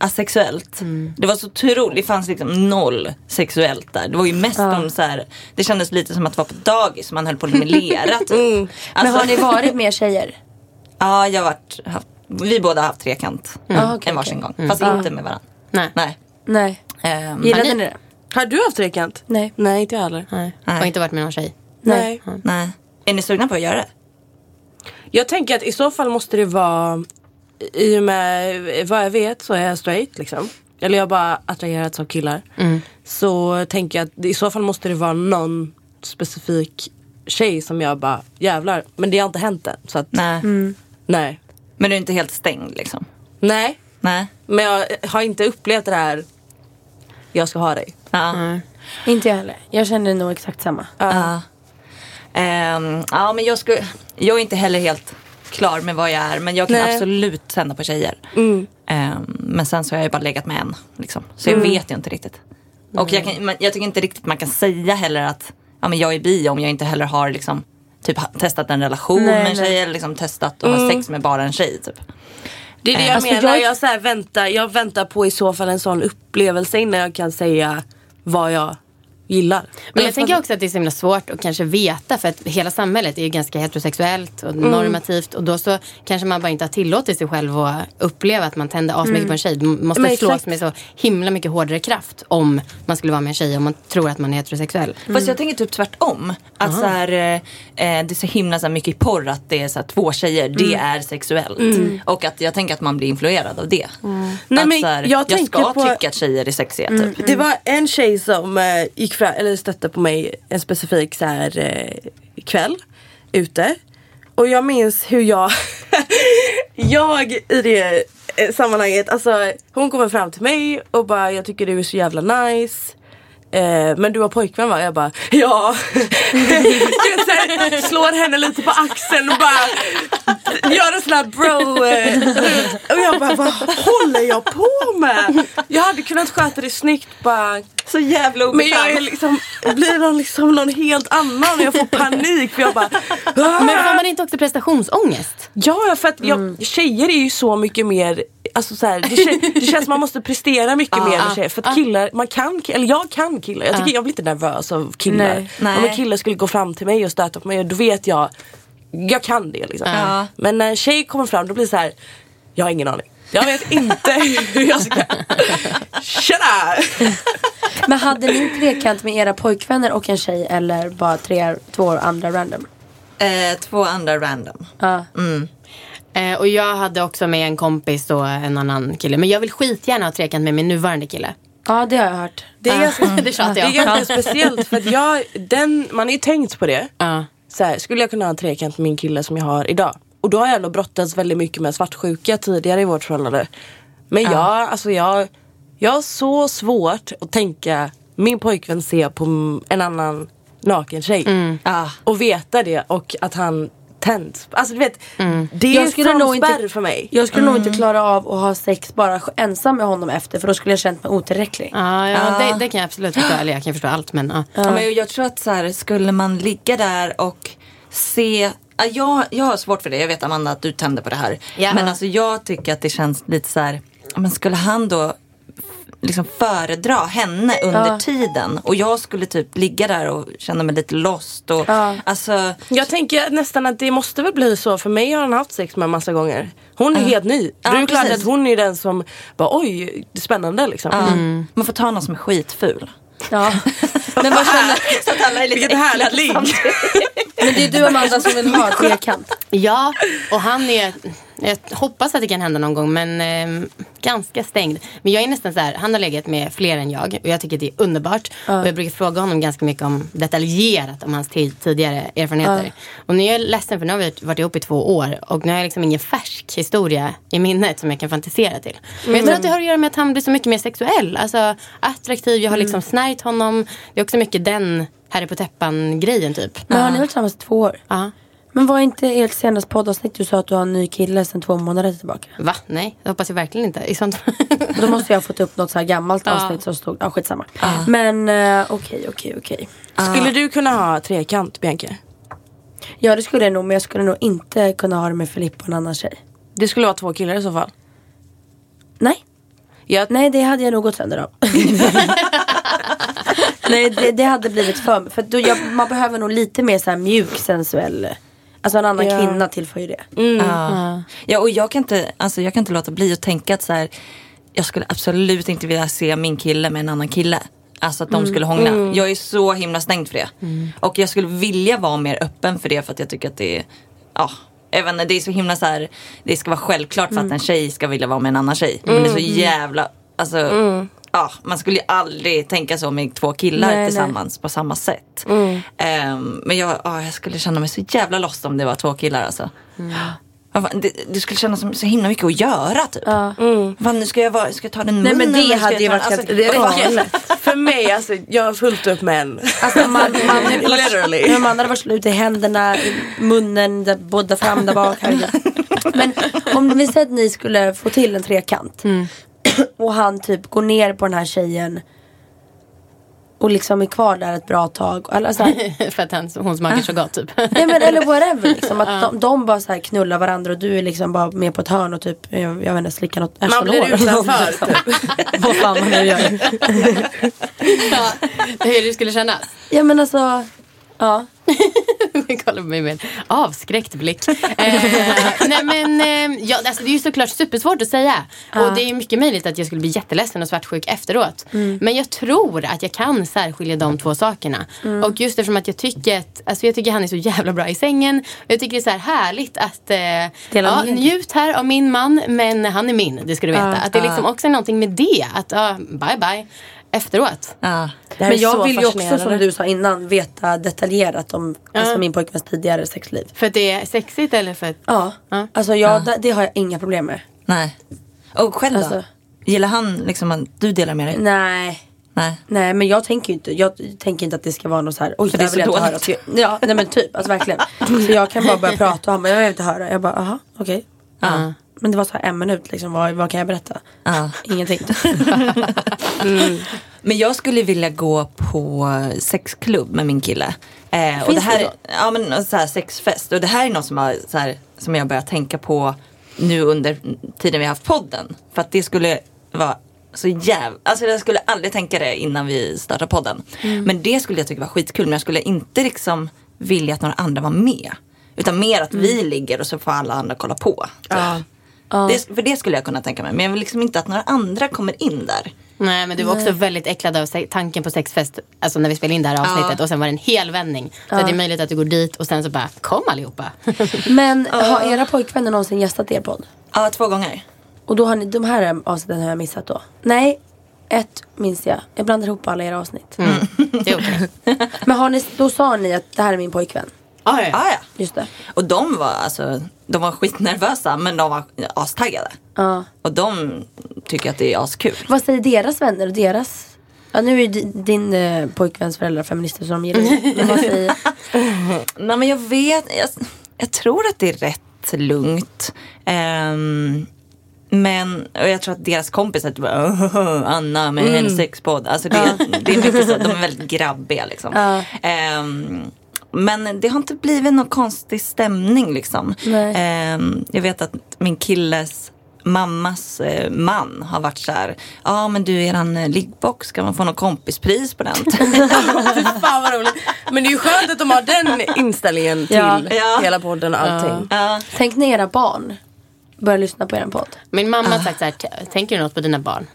asexuellt. Det var så otroligt, det fanns liksom noll sexuellt där. Det var ju mest om så här, det kändes lite som att vara på dagis, man höll på med lera (laughs) typ. Men Alltså, har ni varit mer tjejer? (laughs) Ja, jag har varit, haft, vi båda har haft trekant. Ah, okej, en varsin okej. gång. Fast inte med varandra. Nej. Nej. Nej. Ehm, Gillade har ni det? Har du haft trekant? Nej. Nej inte jag heller. Nej. Nej. Och inte varit med någon tjej. Nej. Nej. Är ni sugna på att göra det? Jag tänker att i så fall måste det vara i och med vad jag vet så är jag straight liksom. Eller jag har bara attraherats av killar. Så tänker jag att i så fall måste det vara någon specifik tjej som jag bara jävlar. Men det har inte hänt än. Så att, Nej. nej. Men du är inte helt stängd liksom? Nej. Nej. Men jag har inte upplevt det här. Jag ska ha dig. Ja. Inte jag heller. Jag känner nog exakt samma. Ja. Ehm, ja men jag, skulle, jag är inte heller helt klar med vad jag är. Men jag kan Nej. absolut tända på tjejer. Ehm, men sen så har jag ju bara legat med en. Liksom. Så jag vet ju inte riktigt. Och jag, kan, jag tycker inte riktigt man kan säga heller att ja, men jag är bi om jag inte heller har liksom, typ, testat en relation Nej, med en tjej. Eller liksom, testat att ha sex med bara en tjej. Typ. Det är det jag Alltså, menar. jag- Jag, så väntar, jag väntar på i så fall en sån upplevelse innan jag kan säga vad jag gillar. Men jag tänker också att det är så himla svårt att kanske veta för att hela samhället är ju ganska heterosexuellt och normativt och då så kanske man bara inte har tillåtit sig själv att uppleva att man tänder asmycket på en tjej. Man måste Men slås exakt. med så himla mycket hårdare kraft om man skulle vara med en tjej om man tror att man är heterosexuell. Fast jag tänker typ tvärtom. Att så här, eh, eh, det är så himla så mycket i porr att det är så här, två tjejer, det är sexuellt. Och att jag tänker att man blir influerad av det. Nej, att, men så här, jag jag, ska på- tycka att tjejer är sexiga typ. Det var en tjej som eh, gick fram, eller stötte på mig en specifik så här, eh, kväll ute. Och jag minns hur jag, (laughs) jag i det eh, sammanhanget, alltså hon kommer fram till mig och bara jag tycker du är så jävla nice. Eh, men du har pojkvän va? Jag bara ja. Så (laughs) här, slår henne lite på axeln och bara gör en sån här bro. Eh, och jag bara vad håller jag på med? Jag hade kunnat sköta det snyggt bara. Så jävla Men jag är liksom, blir någon, liksom någon helt annan och jag får panik för jag bara "Ah." Men får man inte också prestationsångest? Ja, för att jag, tjejer är ju så mycket mer Alltså så här, det, kän- det känns som man måste prestera mycket mer med tjejer. För att killar, man kan, eller jag kan killar. Jag, tycker, jag blir inte nervös av killar. Nej. Nej. Om en kille skulle gå fram till mig och stöta på mig, då vet jag, jag kan det liksom. Men när en tjej kommer fram då blir det så här, jag har ingen aning. Jag vet inte (laughs) hur jag ska... Tjena! Men hade ni trekant med era pojkvänner och en tjej eller bara tre, två andra random? Eh, två andra random. Ja. Eh, och jag hade också med en kompis och en annan kille. Men jag vill skitgärna ha trekant med min nuvarande kille. Ja det har jag hört. Det är ganska, (laughs) Det tjatar det är jag. ganska speciellt för att jag, den, man har ju tänkt på det. Ja. så här, skulle jag kunna ha en trekant med min kille som jag har idag? Och då har jag ändå brottats väldigt mycket med svartsjuka tidigare i vårt förhållande. Men jag, alltså jag, Jag har så svårt att tänka min pojkvän se på en annan naken tjej. Ah. Och veta det och att han tänds. Alltså du vet, det är Jag en skulle sån nog inte- spärr för mig. Jag skulle nog inte klara av att ha sex bara ensam med honom efter för då skulle jag känt mig otillräcklig. Ja, ja det, det kan jag absolut förstå. Eller jag kan förstå allt men ja. Ja. Men jag tror att så här, skulle man ligga där och se Ja, Jag, jag har svårt för det. Jag vet Amanda att du tänder på det här. Ja. Men alltså jag tycker att det känns lite så här. Men skulle han då liksom föredra henne under tiden och jag skulle typ ligga där och känna mig lite lost. Och, alltså, Jag tänker nästan att det måste väl bli så. För mig har han haft sex med en massa gånger. Hon är helt ny. Ja, det är ju klart att hon är den som bara oj, det är spännande liksom. ja, Man får ta någon som är skitful. Ja. (laughs) Men vad känner (laughs) Så att alla är lite Vilket ligg. Men det är du Amanda som vill ha trekant. (laughs) Ja, och han är... Jag hoppas att det kan hända någon gång men eh, ganska stängd. Men jag är nästan så här, han har legat med fler än jag och jag tycker det är underbart. Och jag brukar fråga honom ganska mycket om detaljerat om hans ti- tidigare erfarenheter. Och nu är jag ledsen för nu har vi varit ihop i två år och nu har jag liksom ingen färsk historia i minnet som jag kan fantisera till. Men jag tror att det har att göra med att han blir så mycket mer sexuell. Alltså attraktiv, jag har liksom snärjt honom. Det är också mycket den Herre på täppan grejen typ. Men har ni varit tillsammans i två år? Ja. Men var inte ert senaste poddavsnitt du sa att du har en ny kille sedan två månader tillbaka? Va? Nej, det hoppas jag verkligen inte. I sånt... Då måste jag ha fått upp något så här gammalt Ja. avsnitt som stod, ja skitsamma. Men eh, okej, okej, okej. Skulle du kunna ha trekant Bianca? Ja det skulle jag nog men jag skulle nog inte kunna ha det med Filippa och en annan tjej. Det skulle vara två killar i så fall. Nej, Jag, nej det hade jag nog gått sönder av. (laughs) nej det, det hade blivit för mig. För då jag, man behöver nog lite mer så här mjuk sensuell. Alltså en annan Ja. kvinna tillför ju det. Ja. ja, och jag kan, inte, alltså, jag kan inte låta bli att tänka att så här, jag skulle absolut inte vilja se min kille med en annan kille. Alltså att de skulle hångla. Jag är så himla stängd för det. Och jag skulle vilja vara mer öppen för det för att jag tycker att det är, ja. Inte, det är så himla så här, det ska vara självklart för att en tjej ska vilja vara med en annan tjej. Men det är så jävla, alltså, ja, man skulle ju aldrig tänka så med två killar Nej, nej. tillsammans på samma sätt. Ehm, men jag, ja, jag skulle känna mig så jävla lost om det var två killar alltså. Ja, fan, Det, det skulle kännas som så himla mycket att göra typ. Fan, nu ska jag, vara, ska jag ta den Nej, munnen? men det hade ju varit helt- det Ja. räcker. (laughs) För mig, alltså, jag har fullt upp med en. Alltså man, man, (laughs) Literally. Man hade varit slut i händerna, i munnen, där, både fram där bak. (laughs) Men om vi säger att ni skulle få till en trekant. (clears throat) Och han typ går ner på den här tjejen. Och liksom är kvar där ett bra tag. Eller, så här, (laughs) för att han, hon smakar så gott typ. (laughs) nej, men, eller whatever. Liksom, att (laughs) de, de bara så knullar varandra och du är liksom bara med på ett hörn och typ, jag, jag vet inte, slickar något Man blir utanför. liksom. Typ. Vad fan man nu gör. ja, hur det skulle kännas. Ja men alltså, ja. (laughs) Kolla på mig med en avskräckt blick. eh, nej men eh, ja, alltså, det är ju såklart supersvårt att säga. Och det är mycket möjligt att jag skulle bli jätteledsen och svartsjuk efteråt. Men jag tror att jag kan särskilja de två sakerna. Och just eftersom att jag tycker att alltså, jag tycker han är så jävla bra i sängen. Jag tycker det är så här härligt att eh, ja, njut här av min man men han är min, det ska du veta. Att det är liksom också någonting med det. Att ja, bye bye efteråt. Ja. Men jag vill ju också som du sa innan veta detaljerat om alltså, min pojkväns tidigare sexliv. För att det är sexigt eller för att... Ja, Ja. alltså jag, det, det har jag inga problem med. Nej. Och själv då? Alltså. Gillar han liksom att du delar med dig? Nej. Nej. Nej men jag tänker ju inte, jag tänker inte att det ska vara något så här, oj det det är vill så jag inte höra. dåligt. Ja nej men typ, alltså verkligen. Så jag kan bara börja (laughs) prata och han bara, jag vill inte höra. Jag bara, aha okej. Ja. Men det var så här en minut liksom, vad, vad kan jag berätta? Ja. Ingenting. (laughs) Men jag skulle vilja gå på sexklubb med min kille. Eh, och Finns det här, det då? Ja men så här, sexfest. Och det här är något som, har, så här, som jag börjar tänka på nu under tiden vi har haft podden. För att det skulle vara så jävla, alltså jag skulle aldrig tänka det innan vi startade podden. Mm. Men det skulle jag tycka var skitkul. Men jag skulle inte liksom vilja att några andra var med. Utan mer att vi ligger och så får alla andra kolla på. Det, för det skulle jag kunna tänka mig. Men jag vill liksom inte att några andra kommer in där. Nej men du var också väldigt äcklad av tanken på sexfest. Alltså när vi spelade in det här avsnittet och sen var det en hel vändning. Så det är möjligt att du går dit och sen så bara kom allihopa. (laughs) Men har era pojkvänner någonsin gästat er podd? Ja, två gånger. Och då har ni, de här avsnitten har jag missat då? Nej, ett minns jag. Jag blandar ihop alla era avsnitt. det är okej. (laughs) Men har ni, då sa ni att det här är min pojkvän? Ah, ja. Ah, ja. Just det. Och de var alltså, de var skitnervösa men de var astaggade. Ja. Och de tycker att det är askul. Vad säger deras vänner och deras? Ja, nu är ju di- din eh, pojkväns föräldrar feminister så de gillar det. (laughs) Nej men jag vet, jag, jag tror att det är rätt lugnt. Ehm, men och jag tror att deras kompisar typ bara, "Åh, Anna med hennes sexpodd. Alltså det, det är mycket så, de är väldigt grabbiga liksom. Ehm, men det har inte blivit någon konstig stämning liksom. Ehm, jag vet att min killes mammas eh, man har varit så här, ja men du eran eh, liggbox, ska man få någon kompispris på den? (laughs) Fan vad roligt. Men det är ju skönt att de har den inställningen till Ja. Ja. hela podden och allting. Ja. Tänk när era barn börjar lyssna på er podd. Min mamma har sagt så här, "T- tänker du något på dina barn?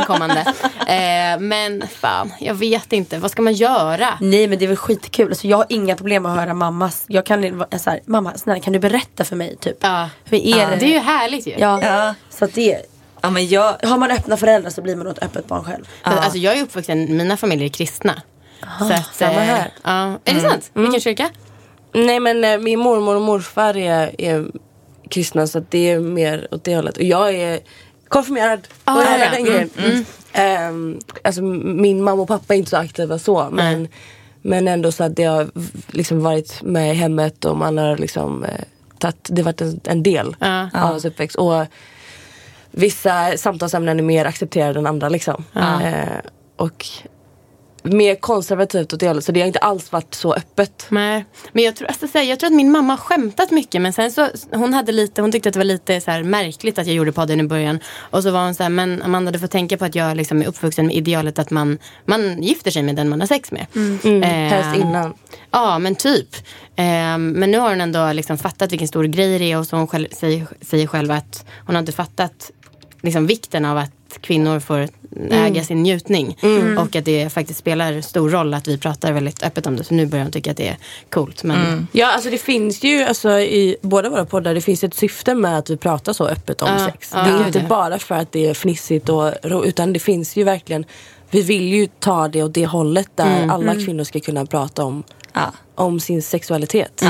(laughs) Kommande. Eh, men fan, jag vet inte. Vad ska man göra? Nej men det är väl skitkul. Alltså, jag har inga problem med att höra mammas. Jag kan så här, mamma snälla kan du berätta för mig typ. Ja. Hur är det? Det är ju härligt ju. Ja. Ja. Så att det, ja men jag, har man öppna föräldrar så blir man ett öppet barn själv. Alltså, jag är uppvuxen, mina familjer är kristna. så att, samma eh, här. Ja. Är det sant? Vilken kyrka? Nej men eh, min mormor och morfar är, är kristna så att det är mer åt det hållet. Och jag är konfirmerad. Ah, hela ja. den grejen. Ehm, alltså min mamma och pappa är inte så aktiva så. Men, men ändå så att det har liksom varit med i hemmet och man har liksom eh, tagit, det har varit en, en del Ja. av ens uppväxt. Och vissa samtalsämnen är mer accepterade än andra liksom. Eh, och mer konservativt åt det hållet. Så det har inte alls varit så öppet. Nej. Men jag tror, alltså, jag tror att min mamma har skämtat mycket men sen så hon hade lite, hon tyckte att det var lite så här, märkligt att jag gjorde podden i början. Och så var hon så här, men Amanda du får tänka på att jag liksom är uppvuxen med idealet att man, man gifter sig med den man har sex med. Mm, Eh, helst innan. Ja, men typ. Eh, men nu har hon ändå liksom fattat vilken stor grej det är och så hon själv, säger, säger själv att hon har inte fattat liksom, vikten av att kvinnor får äga sin njutning. Och att det faktiskt spelar stor roll att vi pratar väldigt öppet om det. Så nu börjar hon tycka att det är coolt. Men Ja, alltså det finns ju alltså, i båda våra poddar, det finns ett syfte med att vi pratar så öppet om Ja, sex. ja, det är inte bara för att det är fnissigt och ro, utan det finns ju verkligen, vi vill ju ta det åt det hållet där alla kvinnor ska kunna prata om, ja. om sin sexualitet.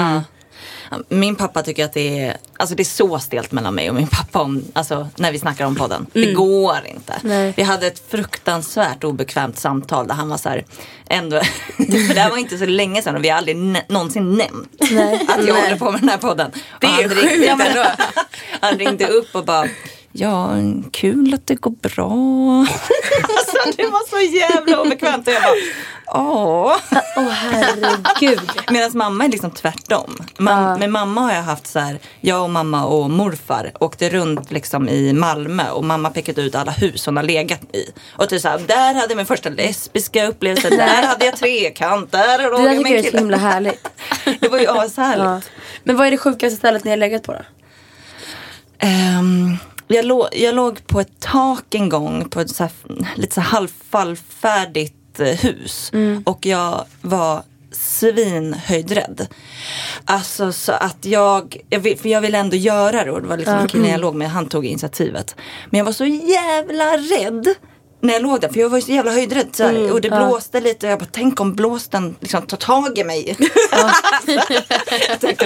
Min pappa tycker att det är, alltså det är så stelt mellan mig och min pappa om, alltså, när vi snackar om podden. Det går inte. Nej. Vi hade ett fruktansvärt obekvämt samtal där han var så här, ändå, för (laughs) det här var inte så länge sedan och vi har aldrig någonsin nämnt att jag håller på med den här podden. Det Och är han sjukt ändå. han ringde upp och bara Ja, kul att det går bra. (laughs) alltså, det var så jävla obekvämt. Och jag bara, åh. Åh herregud. Medan mamma är liksom tvärtom. Mam- Med mamma har jag haft så här, jag och mamma och morfar åkte runt liksom i Malmö och mamma pekade ut alla hus hon har legat i. Och typ så här, där hade jag min första lesbiska upplevelse, där hade jag trekant, där Det låg där jag tycker med jag en är så kille. himla härligt. (laughs) Det var ju ashärligt. Ja. Men vad är det sjukaste stället ni har legat på då? Ehm, jag, låg, jag låg på ett tak en gång på ett så här, lite så halvfallfärdigt eh, hus. Och jag var svinhöjdrädd. Alltså så att jag, jag vill, för jag ville ändå göra det och det var liksom killen jag låg med, han tog initiativet. Men jag var så jävla rädd när jag låg där, för jag var ju så jävla höjdrädd. Så här, och det blåste lite och jag bara, tänk om blåsten liksom tar tag i mig. (laughs)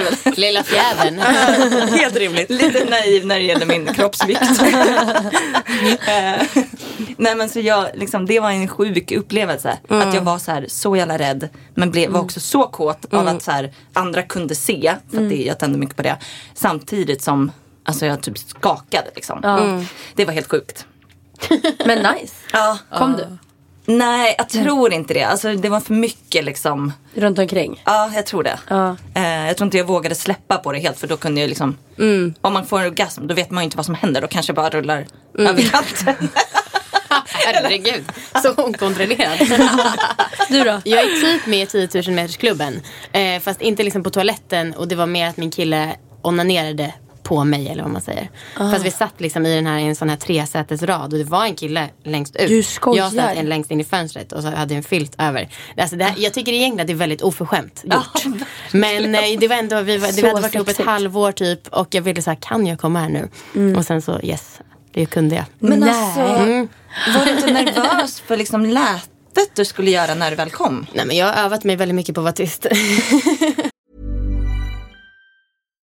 väl. lilla fjädern. Helt rimligt. Lite naiv när det gäller min kroppsvikt. (laughs) Eh, Nej men så jag, liksom, det var en sjuk upplevelse. Att jag var så, här, så jävla rädd. Men blev, var också så kåt av att så här, andra kunde se. För att det, jag tände mycket på det. Samtidigt som alltså, jag typ skakade. Liksom. Mm. Det var helt sjukt. (laughs) Men nice. Ja. Kom du? Nej, jag tror inte det. Alltså, det var för mycket liksom. Runt omkring? Ja, jag tror det. Ja. Eh, jag tror inte jag vågade släppa på det helt för då kunde jag liksom Om man får en orgasm då vet man ju inte vad som händer. Då kanske jag bara rullar över kanten. (laughs) Herregud, så okontrollerad. (laughs) Du då? Jag är typ med i 10 000 metersklubben. Eh, fast inte liksom på toaletten och det var mer att min kille onanerade på mig eller vad man säger. Fast vi satt liksom i den här, i en sån här tresätesrad och det var en kille längst ut. Du skojar. Jag satt en längst in i fönstret och så hade jag en filt över. Alltså det här, jag tycker egentligen att det är väldigt oförskämt gjort. (laughs) Men eh, det var ändå, vi, var, Så vi hade varit ihop ett halvår typ och jag ville här, kan jag komma här nu? Och sen så yes, det kunde jag. Men Nej. alltså, var du inte nervös för liksom lätet du skulle göra när du väl kom? Nej men jag har övat mig väldigt mycket på att vara tyst. (laughs)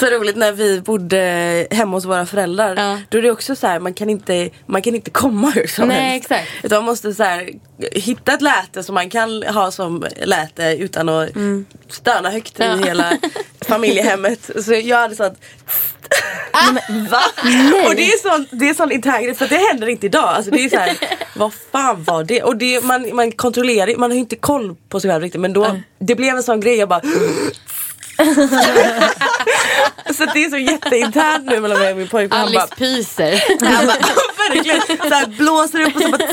Så roligt när vi bodde hemma hos våra föräldrar. Ja. Då är det också så här, man kan inte, man kan inte komma hur som Nej, helst. exakt. Utan man måste så här, hitta ett läte som man kan ha som läte utan att stöna högt Ja. i hela (laughs) familjehemmet. Så jag hade sånt (laughs) Va? Och det är sån, det är sån intern grej, för det händer inte idag. Alltså det är så här, (laughs) vad fan var det? Och det, man, man kontrollerar man har ju inte koll på sig själv riktigt men då, det blev en sån grej jag bara Så det är så jätteinternt nu mellan mig och min pojkvän. Han Alice bara, pyser. han bara, (laughs) verkligen så här, blåser upp och så bara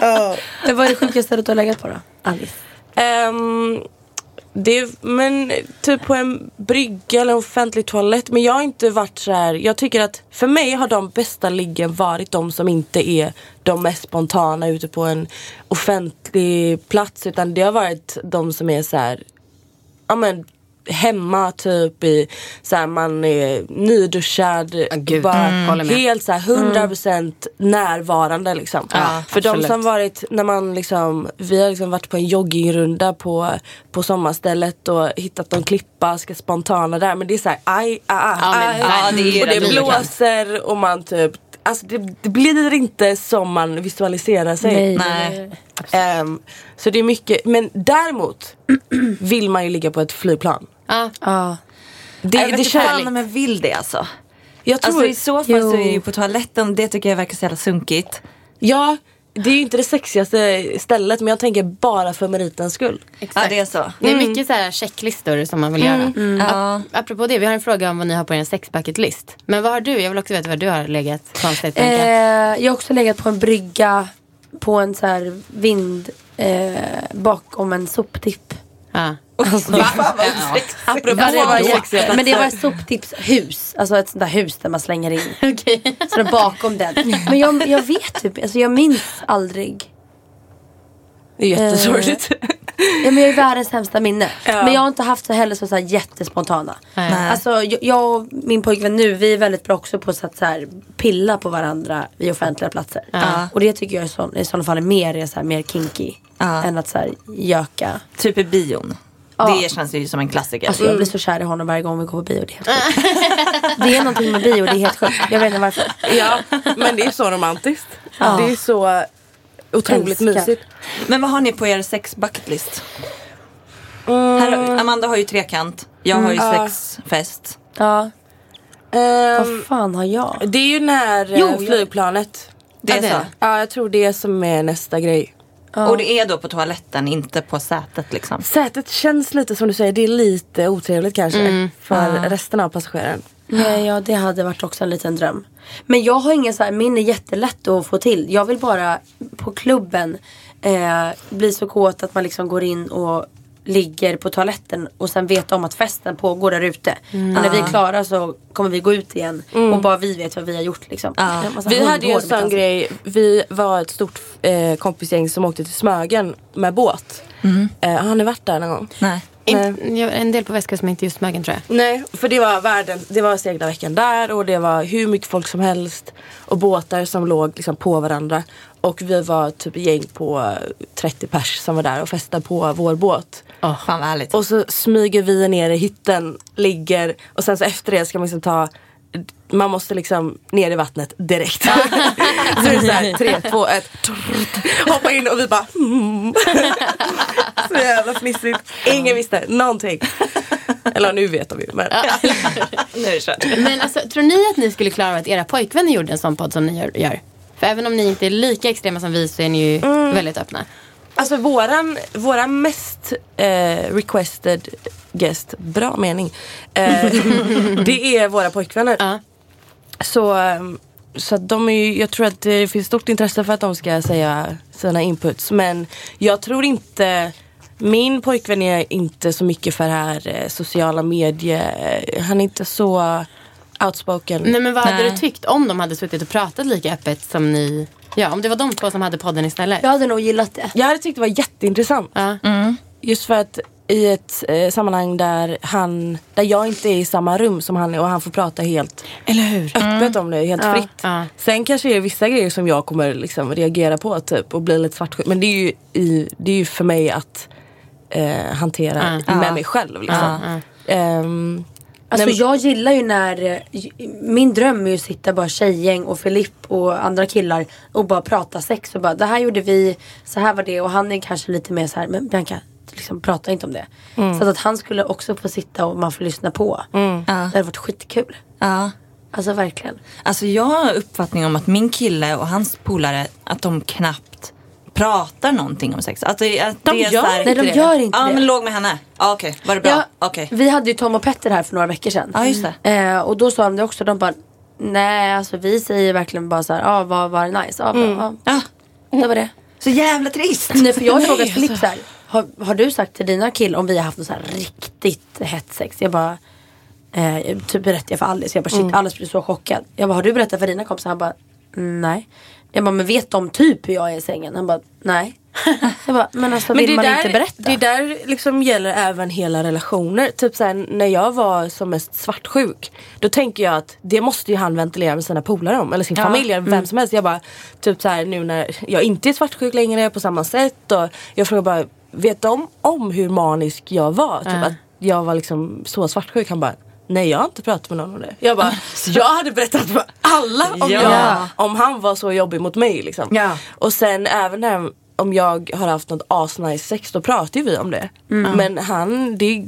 (laughs) Men vad är det sjukaste du har legat på då? Alice? Ehm, det är, men typ på en brygga eller en offentlig toalett. Men jag har inte varit så här. Jag tycker att för mig har de bästa liggen varit de som inte är de mest spontana ute på en offentlig plats. Utan det har varit de som är så här. Ja men hemma typ i så här, man är nyduschad. gud. bara Mm. Helt så här 100% närvarande liksom. Ja, För de absolut. som varit när man liksom, vi har liksom varit på en joggingrunda på, på sommarstället och hittat någon klippa, ska spontana där. Men det är såhär aj, aj, Ja, men aj. ja, det och det blåser och man typ, alltså det, det blir inte som man visualiserar sig. Nej. Ehm, så det är mycket, men däremot vill man ju ligga på ett flygplan. Ja. Ja. Det, jag det känns, om jag vill det alltså. jag tror, Alltså i så fall så är det ju Jo. på toaletten, det tycker jag verkar så jävla sunkigt. ja, det är ju inte det sexigaste stället men jag tänker bara för meritens skull. Ja det är så. Det är mycket så här checklistor som man vill göra. Ja. Apropå det, vi har en fråga om vad ni har på er sex bucket list. Men vad har du? Jag vill också veta vad du har legat konstigt. Eh, jag har också legat på en brygga på en så här vind eh, bakom en soptipp. Ja. Apropå Ja, det var men det var ett soptippshus. Alltså ett sånt där hus där man slänger in. (laughs) Okej. Så det är bakom den. Men jag, jag vet typ, alltså jag minns aldrig. Det är jättesorgligt. Ja, men jag är världens sämsta minne. Ja. Men jag har inte haft så heller så, så här jättespontana. Nej. Alltså jag, och min pojkvän nu, vi är väldigt bra också på att så här, pilla på varandra vid offentliga platser. Ja. Och det tycker jag i, så, i sådana fall är mer, är så här, mer kinky. Ja. Än att så här, göka. Typ i bion. Ja. Det känns ju som en klassiker. Alltså jag blir så kär i honom varje gång vi går på bio. Det är helt sjukt. (laughs) Det är någonting med bio, det är helt sjukt. Jag vet inte varför. Ja, men det är så romantiskt. Ja. Det är så otroligt Älskar. mysigt. Men vad har ni på er sex bucket list? Här, Amanda har ju trekant, jag har ju Ja. sexfest. Ja, Ehm, vad fan har jag? det är ju när Jo, eh, jag- flygplanet. Det är Ja, det är så. Ja, jag tror det är som är nästa grej. Och det är då på toaletten, inte på sätet liksom. Sätet känns lite som du säger, det är lite otrevligt kanske för resten av passageraren. Nej, ja det hade varit också en liten dröm. Men jag har ingen så här, min är jättelätt att få till. Jag vill bara på klubben eh, bli så kåt att man liksom går in och ligger på toaletten och sen vet om att festen pågår där ute. Och när vi är klara så kommer vi gå ut igen och bara vi vet vad vi har gjort liksom. Massa Vi hade ju en sån grej, vi var ett stort eh, kompisgäng som åkte till Smögen med båt. Eh, har ni varit där någon gång? Nej. In, jag- en del på västkusten men inte just Smögen tror jag. Nej, för det var världen, det var seglarveckan där och det var hur mycket folk som helst och båtar som låg liksom på varandra. Och vi var typ gäng på eh, 30 pers som var där och festade på vår båt. Fan vad härligt. Och så smyger vi ner i hytten, ligger och sen så efter det ska man liksom ta man måste liksom ner i vattnet direkt. (laughs) så det är så här, tre, två, ett. Hoppa in och vi bara mm. Så jävla fnissigt. Ingen visste någonting. Eller nu vet de ju. Men. (laughs) Nu är det kört. Men alltså, tror ni att ni skulle klara av att era pojkvänner gjorde en sån podd som ni gör? För även om ni inte är lika extrema som vi så är ni ju Mm. väldigt öppna. Alltså våran, våran mest eh, requested guest, bra mening. Eh, (laughs) det är våra pojkvänner. Ja. Så, ehm, så att de är ju, jag tror att det finns stort intresse för att de ska säga sina inputs. Men jag tror inte, min pojkvän är inte så mycket för det här eh, sociala medier. Han är inte så outspoken. Nej men vad hade Nej. du tyckt om de hade suttit och pratat lika öppet som ni? Ja, om det var de två som hade podden istället. Jag hade nog gillat det. Jag hade tyckt det var jätteintressant. Ja. Just för att i ett eh, sammanhang där, han, där jag inte är i samma rum som han är och han får prata helt Eller hur? öppet om det, helt fritt. Ja. Sen kanske det är vissa grejer som jag kommer liksom reagera på typ och bli lite svartsjuk. Men det är ju, i, det är ju för mig att eh, hantera Ja. med mig själv. Liksom. Ehm, Alltså nej, men- jag gillar ju när, min dröm är ju att sitta bara tjejgäng och Filipp och andra killar och bara prata sex och bara det här gjorde vi, så här var det och han är kanske lite mer så här, men Bianca liksom prata inte om det. Mm. Så att, att han skulle också få sitta och man får lyssna på. Ja. Det hade varit skitkul. Ja. Alltså verkligen. Alltså jag har uppfattning om att min kille och hans polare, att de knappt pratar någonting om sex. Att det, att De det gör här, Nej de gör inte Ja det. men låg med henne. Ja okej, var det bra? Ja, Okej. Vi hade ju Tom och Petter här för några veckor sedan. Ja, just det. Eh, och då sa de det också. De bara, nej alltså vi säger verkligen bara så här, ja vad var det nice? Ja, bra, ja. Ja, Det var det. så jävla trist. Nej för jag har frågat Filip så här, har, har du sagt till dina killar om vi har haft något så här riktigt hett sex? Jag bara, eh, typ berättade jag för Alice. Jag bara shit Alice blir så chockad. Jag bara, har du berättat för dina kompisar? Han bara, nej. Jag bara, men vet de typ hur jag är i sängen? Han bara, nej. (laughs) Jag bara, men alltså Men vill man där, inte berätta? Det där liksom gäller även hela relationer. Typ såhär, när jag var som mest svartsjuk. Då tänker jag att det måste ju han ventilera med sina polare om. Eller sin familj eller vem som helst. Jag bara, typ såhär nu när jag inte är svartsjuk längre på samma sätt. Och jag frågar bara, vet de om hur manisk jag var? Typ att jag var liksom så svartsjuk. Han bara, nej jag har inte pratat med någon om det. Jag bara, (laughs) jag hade berättat för alla om, Ja. jag, om han var så jobbig mot mig. Liksom. Ja. Och sen även när, om jag har haft något asnice sex då pratar ju vi om det. Men han, det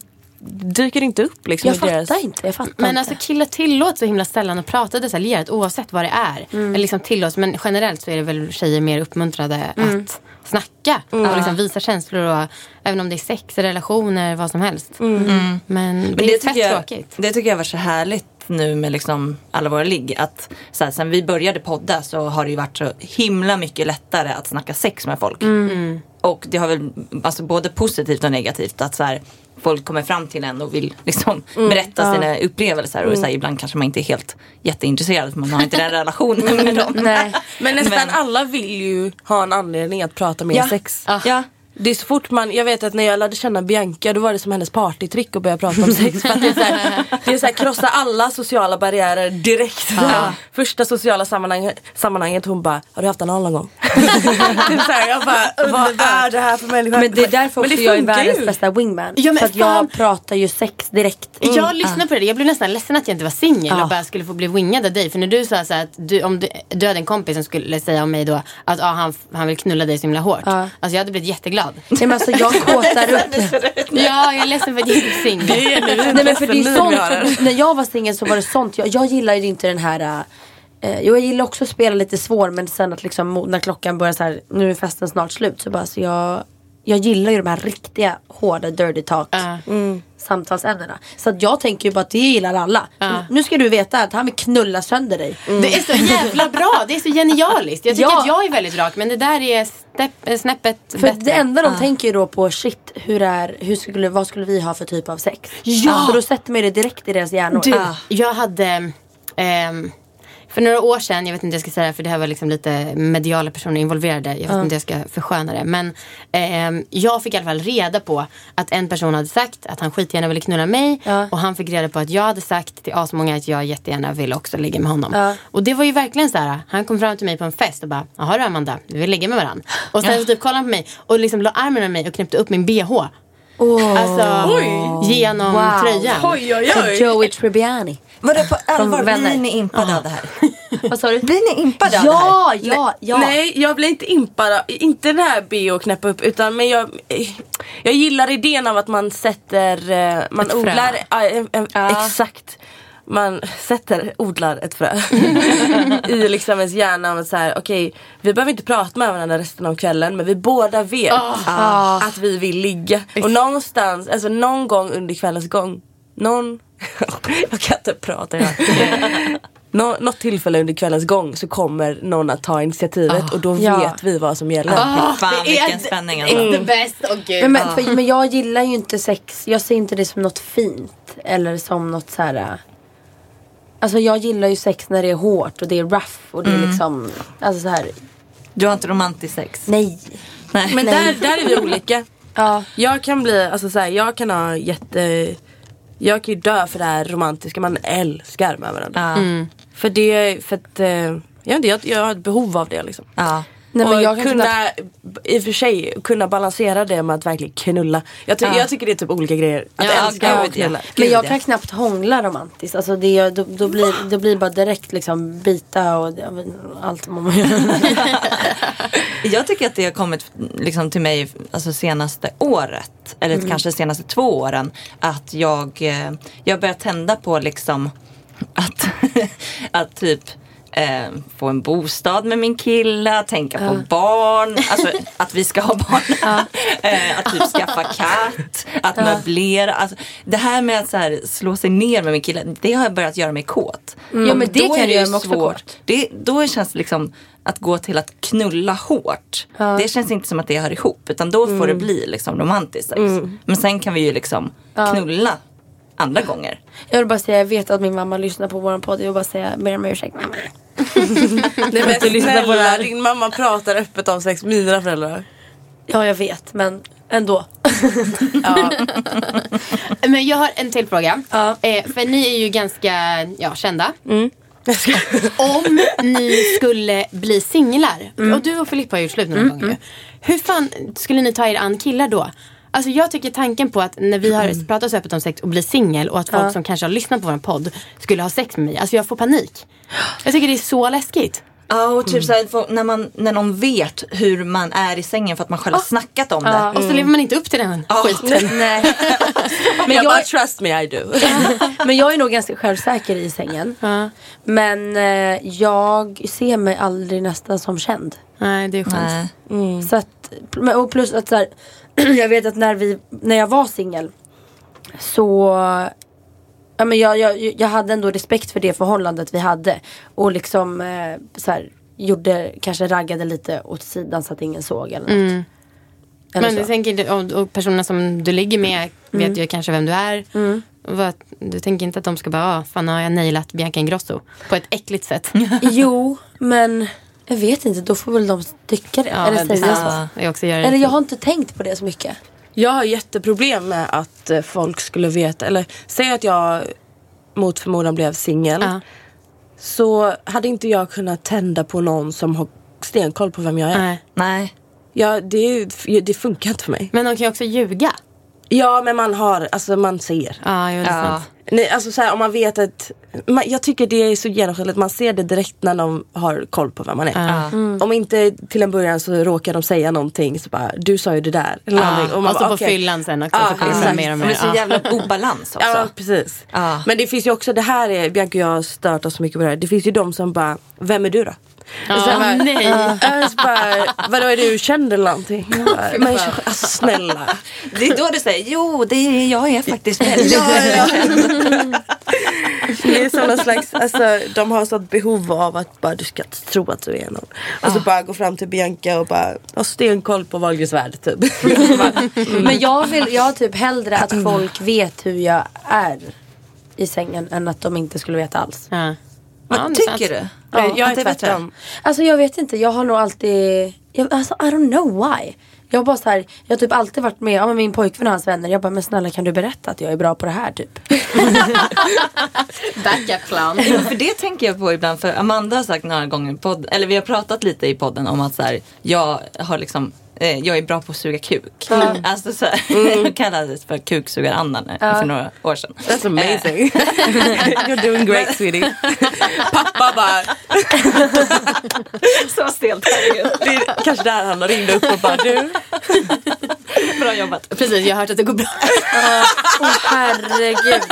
dyker inte upp liksom jag i deras... fattar inte. Jag fattar Men inte. alltså killar tillåts så himla sällan att prata detaljerat oavsett vad det är. Mm. Eller liksom tillåts, men generellt så är det väl tjejer mer uppmuntrade Mm. att snacka. Och liksom visa känslor och även om det är sex, relationer, vad som helst. Men, Men det är fett jag, tråkigt. Det tycker jag var så härligt nu med liksom alla våra ligg. Att så här, sen vi började podda så har det ju varit så himla mycket lättare att snacka sex med folk. Och det har väl alltså, både positivt och negativt att så här, folk kommer fram till en och vill liksom (laughs) berätta sina upplevelser. Och så här, ibland kanske man inte är helt jätteintresserad för man har inte den relationen med (laughs) dem. Nej. Men nästan Men- alla vill ju ha en anledning att prata mer Ja. sex. Ja. Det är så fort man, jag vet att när jag lärde känna Bianca då var det som hennes partytrick att börja prata om sex. För att det är såhär, (laughs) det är såhär krossa alla sociala barriärer direkt. Första sociala sammanhang, sammanhanget hon bara, har du haft en någon gång? (laughs) det är såhär, jag bara, (laughs) vad är det här för människa? Men det är därför Men också jag är världens ju. bästa wingman. Ja, men för att fan. jag pratar ju sex direkt. Jag lyssnade på det, jag blev nästan ledsen att jag inte var singel Ja. och bara skulle få bli wingad av dig. För när du sa så här att du, om du, du hade en kompis som skulle säga om mig då att ah, han, han vill knulla dig så himla hårt. Ja. Alltså jag hade blivit jätteglad. Nej, men alltså, jag (laughs) kåtar upp. ja, jag är ledsen för att jag är singel. Nej men för det är sånt, när jag var singel så var det sånt. Jag, jag gillar ju inte den här eh, Jo jag gillar också att spela lite svår men sen att liksom när klockan börjar så här, nu är festen snart slut så bara så jag Jag gillar ju de här riktiga hårda dirty talk Ja. samtalsämnena. Så att jag tänker ju bara att det gillar alla. Ja. Nu ska du veta att han vill knulla sönder dig. Det är så jävla bra, det är så genialiskt. Jag tycker Ja. att jag är väldigt rak men det där är stepp, eh, snäppet För bättre. det enda de tänker ju då på shit, hur är, hur skulle, vad skulle vi ha för typ av sex? Ja. Så då sätter man ju det direkt i deras hjärnor. Du, jag hade ehm, för några år sedan, jag vet inte jag ska säga det, för det här var liksom lite mediala personer involverade. Jag vet inte hur jag ska försköna det. Men ehm, jag fick i alla fall reda på att en person hade sagt att han skitgärna ville knulla mig. Ja. Och han fick reda på att jag hade sagt till asmånga att jag jättegärna ville också ligga med honom. Ja. Och det var ju verkligen så här. Han kom fram till mig på en fest och bara, jaha du Amanda, du vill ligga med varandra. (gasps) Och sen så typ kollade han på mig och liksom la armen om mig och knäppte upp min bh. Åh. Alltså genom Wow. tröjan. Oj oj Så oj. Joey Tribbiani. Vadå på allvar, blir ni impade av det här? (laughs) Vad sa du? Blir ni impade av det här? Ja, ja, ja. Nej, jag blir inte impad. av- Inte den här be och knäppa upp. Utan men jag, jag gillar idén av att man sätter, eh, man Ett odlar, ja, en- en- exakt. Man sätter, odlar ett frö (laughs) i liksom ens hjärna. om att Så här, okej, vi behöver inte prata med varandra resten av kvällen men vi båda vet att vi vill ligga. Och någonstans, alltså någon gång under kvällens gång, någon, (laughs) jag kan inte prata idag. (laughs) Nå, något tillfälle under kvällens gång så kommer någon att ta initiativet och då Ja. vet vi vad som gäller. Fan Det är vilken spänning It's alltså. the best. Åh gud. Men, men, för, men jag gillar ju inte sex, jag ser inte det som något fint. Eller som något så här. äh, Alltså jag gillar ju sex när det är hårt och det är rough och det är liksom, alltså så här. Du har inte romantisk sex? nej. Nej. Men där, där är vi olika. Ja. Jag kan bli, alltså så här, jag kan ha jätte Jag kan ju dö för det här romantiska, man älskar med varandra. Ja. För det, för att eh, jag, vet inte, jag, jag har ett behov av det liksom. Ja. Nej, men och jag kan kunna, i och för sig, kunna balansera det med att verkligen knulla. Jag, ty- jag tycker det är typ olika grejer. Att Ja, älska och ja. knulla. Men jag kan ja. knappt hångla romantiskt. Alltså det, då, då, blir, då blir bara direkt liksom bita och ja, allt man gör. (laughs) Jag tycker att det har kommit liksom, till mig alltså, senaste året. Eller Mm. kanske senaste två åren. Att jag, eh, jag börjar tända på liksom att, (laughs) att typ eh, få en bostad med min kille, tänka på barn, alltså (laughs) att vi ska ha barn. (laughs) eh, att typ skaffa katt, att möblera. Alltså, det här med att så här, slå sig ner med min kille, det har jag börjat göra mig kåt. Ja, men det kan ju göra mig också kåt. det, då känns det liksom att gå till att knulla hårt. Det känns inte som att det hör ihop. Utan då får det bli liksom romantiskt sex. Men sen kan vi ju liksom knulla andra gånger. Jag vill bara säga, jag vet att min mamma lyssnar på vår podd. Jag vill bara säga, ber om ursäkt mamma. (laughs) Nej men lyssna snälla, på det här. din mamma pratar öppet om sex, mina föräldrar. Ja jag vet men ändå. (laughs) Ja. Men jag har en till fråga. Ja. Eh, för ni är ju ganska ja, kända. Ska- Om ni skulle bli singlar, Mm. och du och Filippa har gjort slut några gånger. Hur fan skulle ni ta er an killar då? Alltså jag tycker tanken på att när vi Mm. har pratat så öppet om sex och blir singel och att folk som kanske har lyssnat på vår podd skulle ha sex med mig. Alltså jag får panik. Jag tycker det är så läskigt. Ja och typ så här, få- när, man, när någon vet hur man är i sängen för att man själv har snackat om det. Och så lever man inte upp till den skiten. Nej. (laughs) Men jag- (laughs) jag bara trust me I do. (laughs) Men jag är nog ganska självsäker i sängen. Ja. Men eh, jag ser mig aldrig nästan som känd. Nej det är skönt. Nej. Så att, och plus att så här, (clears throat) jag vet att när, vi, när jag var singel så ja, men jag, jag, jag hade ändå respekt för det förhållandet vi hade. Och liksom eh, så här, gjorde, kanske raggade lite åt sidan så att ingen såg eller något. Eller Men så. du tänker, inte- och, och personerna som du ligger med vet ju kanske vem du är. Vad, du tänker inte att de ska bara, ah, fan har jag nailat Bianca Ingrosso på ett äckligt sätt. Jo, men jag vet inte, då får väl de tycka det. Ja, eller det så. Jag också gör Eller jag har inte tänkt på det så mycket. Jag har jätteproblem med att eh, folk skulle veta, eller säg att jag mot förmodan blev singel. Ja. Så hade inte jag kunnat tända på någon som har stenkoll på vem jag är. Nej. Nej. Ja, det, det funkar inte för mig. Men de kan ju också ljuga. Ja men man har, alltså man ser. Ja, det är Ja. sant. Nej, alltså så här, om man vet att, man, jag tycker det är så genomskinligt, man ser det direkt när de har koll på vem man är. Ja. Om inte till en början så råkar de säga någonting så bara, du sa ju det där. Eller. Ja. Och, man så bara, på okej. fyllan sen också Ja, så kommer det mer och mer. det är så jävla (laughs) obalans också. Ja precis. Men det finns ju också, det här är, Bianca och jag har stört oss så mycket på det här. Det finns ju de som bara, vem är du då? Ja, Och så bara, nej. Ja, så bara, vadå är du känd eller någonting? Jag bara, Men alltså snälla. Det är då du säger, jo det är, jag är faktiskt väldigt (laughs) Det är någon slags, alltså de har sånt behov av att bara du ska tro att du är någon. Och så bara gå fram till Bianca och bara ha stenkoll på Wahlgrens värld typ. (laughs) Men jag vill, jag har typ hellre att folk vet hur jag är i sängen än att de inte skulle veta alls. Ja. Ja, Vad är sant. tycker du? Ja, jag är det är bättre? tvärtom. Alltså jag vet inte, jag har nog alltid, jag, alltså I don't know why. Jag har bara så här, jag har typ alltid varit med, ja, med min pojkvän och hans vänner. Jag bara, men snälla kan du berätta att jag är bra på det här typ? (laughs) Backup plan. Ja, för det tänker jag på ibland. För Amanda har sagt några gånger i podden, eller vi har pratat lite i podden om att så här, jag har liksom eh, jag är bra på att suga kuk. Alltså så här, jag (laughs) kallades för kuksugar-Anna när- för några år sedan. That's amazing. (laughs) You're doing great sweetie. (laughs) Pappa bara, Så stelt, herregud. det är kanske där han ringde upp och bara du. Bra jobbat. Precis, jag har hört att det går bra. Åh herregud.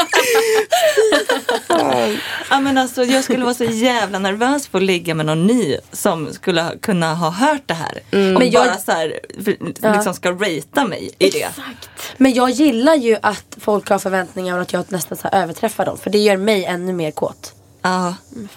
Ja, men alltså, jag skulle vara så jävla nervös för att ligga med någon ny som skulle kunna ha hört det här. Och Men jag- bara så här, liksom ska ratea mig i det. Men jag gillar ju att folk har förväntningar och att jag nästan så här överträffar dem. För det gör mig ännu mer kåt. Ja. Ja,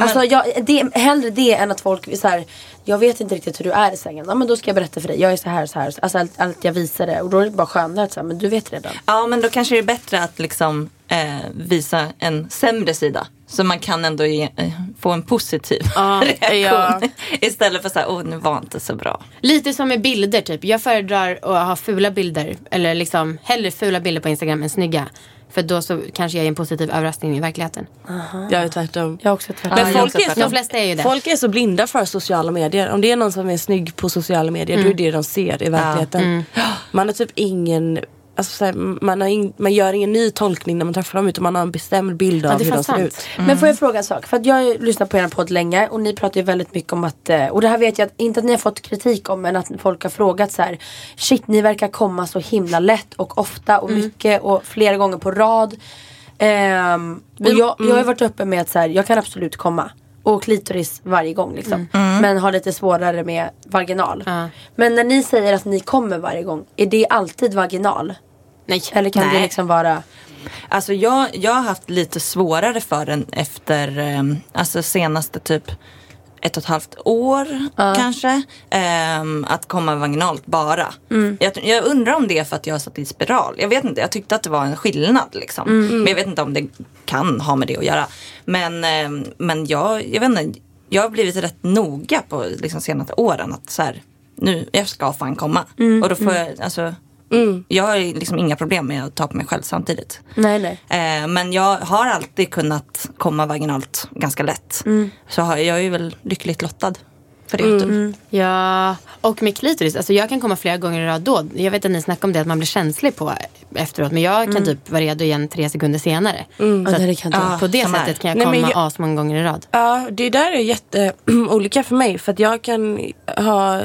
Alltså jag, det, hellre det än att folk så här, jag vet inte riktigt hur du är i sängen. Ja men då ska jag berätta för dig. Jag är så här så här. Alltså allt, allt jag visar det. Och då är det bara skönare att säga, men du vet redan. ja, men då kanske det är bättre att liksom, eh, visa en sämre sida. Så man kan ändå ge, eh, få en positiv reaktion. ja. (laughs) Istället för så här, åh nu var inte så bra. Lite som med bilder typ. Jag föredrar att ha fula bilder. Eller liksom hellre fula bilder på Instagram än snygga. För då så kanske jag är en positiv överraskning i verkligheten. Jag är tvärtom. Jag har också tvärtom. Men jag folk också är, tvärtom. så, De flesta är ju det. folk är så blinda för sociala medier. Om det är någon som är snygg på sociala medier då är det det de ser i verkligheten. Man har typ ingen Alltså, så här, man, har in, man gör ingen ny tolkning när man träffar dem utan man har en bestämd bild av är hur de ser ut. Men får jag fråga en sak? För att jag har ju lyssnat på er podd länge och ni pratar ju väldigt mycket om att, eh, och det här vet jag att, inte att ni har fått kritik om men att folk har frågat så här. Shit ni verkar komma så himla lätt och ofta och mycket och flera gånger på rad. Ehm, och jag, jag har varit uppe med att så här, jag kan absolut komma. Och klitoris varje gång liksom. Men har lite svårare med vaginal. Ja. Men när ni säger att ni kommer varje gång, är det alltid vaginal? Nej. Eller kan det Nej. liksom vara Alltså jag, jag har haft lite svårare för den efter eh, alltså senaste typ ett och ett halvt år kanske. ehm, att komma vaginalt bara. Jag, jag undrar om det är för att jag har satt i spiral. Jag vet inte, jag tyckte att det var en skillnad liksom. Men jag vet inte om det kan ha med det att göra. Men, ehm, men jag, jag vet inte, jag har blivit rätt noga på liksom, senaste åren att så här, nu, jag ska fan komma. Och då får jag, alltså, jag har liksom inga problem med att ta på mig själv samtidigt. Nej nej. Eh, men jag har alltid kunnat komma vaginalt ganska lätt. Så har, jag är väl lyckligt lottad för det. Typ. Ja, och med klitoris. Alltså jag kan komma flera gånger i rad då. Jag vet att ni snackade om det, att man blir känslig på efteråt. Men jag kan typ vara redo igen tre sekunder senare. Ja, det kan jag. På det sättet kan jag Nej, komma jag- asmånga gånger i rad. Ja, det där är jätteolika (clears throat) för mig. För att jag kan ha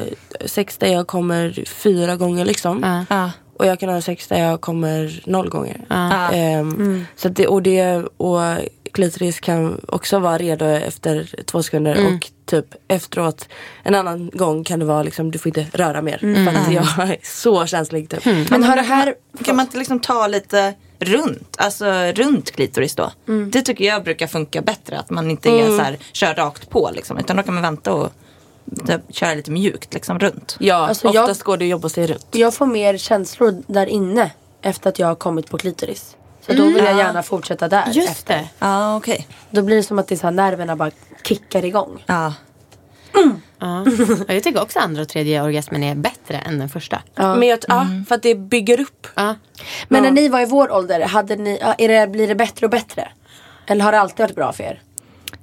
sex där jag kommer fyra gånger liksom. Ja. Ja. Och jag kan ha sex där jag kommer noll gånger. Ja. Ehm, så att det, och, det, och klitoris kan också vara redo efter två sekunder. Och typ efteråt, en annan gång kan det vara liksom, du får inte röra mer. För att jag är så känslig typ. Men har det här Kan man inte liksom ta lite runt, alltså runt klitoris då? Det tycker jag brukar funka bättre. Att man inte är så här, kör rakt på liksom. Utan då kan man vänta och typ, köra lite mjukt liksom runt. Ja, Alltså, jag- oftast går det att jobba sig runt. Jag får mer känslor där inne efter att jag har kommit på klitoris. Så då vill jag gärna fortsätta där. Just efter. det. Ja, okej. Då blir det som att det är så här, nerverna bara kickar igång. Ja. Ja. Ja, jag tycker också andra och tredje orgasmen är bättre än den första. Men jag, ja, för att det bygger upp. Ja. Men när ni var i vår ålder, hade ni, ja, är det, blir det bättre och bättre? Eller har det alltid varit bra för er?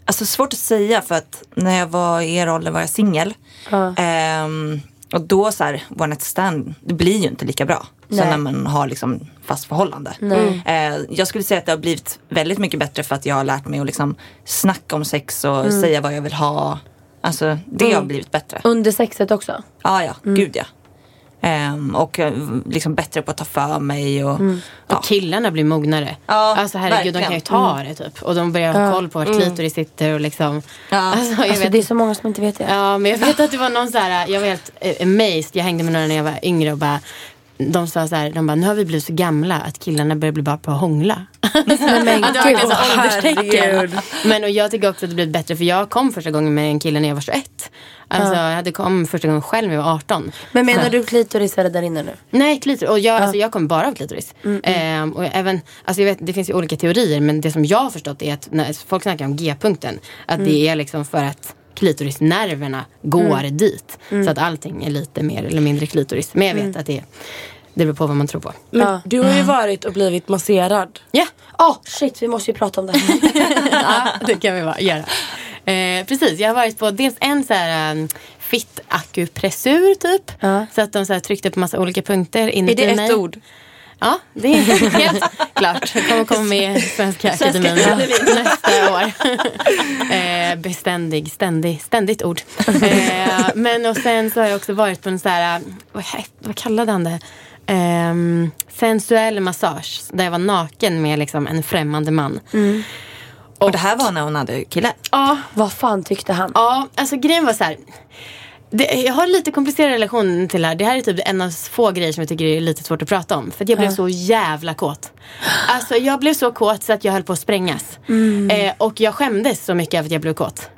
Alltså svårt att säga för att när jag var i er ålder var jag singel. Ja. Ehm, och då så här, one night stand, det blir ju inte lika bra. Nej. Som när man har liksom fast förhållande. Eh, jag skulle säga att det har blivit väldigt mycket bättre för att jag har lärt mig att liksom snacka om sex och säga vad jag vill ha. Alltså det har blivit bättre. Under sexet också? Ja, ja, gud ja. Ehm, och eh, liksom bättre på att ta för mig och ja. Och killarna blir mognare. Ja, alltså herregud, de kan ju ta det typ. Och de börjar ha koll på vart klitoris sitter och liksom. Ja. Alltså, jag Alltså, vet, det är så många som inte vet det. Ja, men jag vet att det var någon så här, jag var helt eh, amazed. Jag hängde med några när jag var yngre och bara de sa så här, de bara, nu har vi blivit så gamla att killarna börjar bli bra på att hångla. (laughs) Men, var (laughs) gud, verkligen så ålderstecken. herregud. Men och jag tycker också att det blivit bättre för jag kom första gången med en kille när jag var 21. Alltså jag hade kom första gången själv när jag var 18. men menar Så- du klitoris är det där inne nu? Nej, klitoris. Och jag, alltså, jag kommer bara av klitoris. Ehm, och även, alltså, jag vet, det finns ju olika teorier men det som jag har förstått är att när folk snackar om G-punkten att det är liksom för att klitorisnerverna går dit. Så att allting är lite mer eller mindre klitoris. Men jag vet att det, det beror på vad man tror på. Men Ja. du har ju varit och blivit masserad. Ja, Åh shit, vi måste ju prata om det här. (laughs) ja (laughs) det kan vi bara göra. Eh, precis, jag har varit på dels en så här, um, fit akupressur typ. Ja. Så att de så här, tryckte på massa olika punkter inuti Är det ett mig. ord? Ja, det är (laughs) helt klart. Jag kommer komma med i Svenska Akademin nästa år. eh, beständig, ständig, ständigt ord. Eh, men och sen så har jag också varit på en sån här, vad, kallade han det? Ehm, sensuell massage. Där jag var naken med liksom en främmande man. Och det här var när hon hade kille? Ja, Vad fan tyckte han? Ja, alltså grejen var så här. Det, jag har en lite komplicerad relation till det här. Det här är typ en av få grejer som jag tycker är lite svårt att prata om. För att jag blev så jävla kåt. Alltså jag blev så kåt så att jag höll på att sprängas. Eh, och jag skämdes så mycket över att jag blev kåt.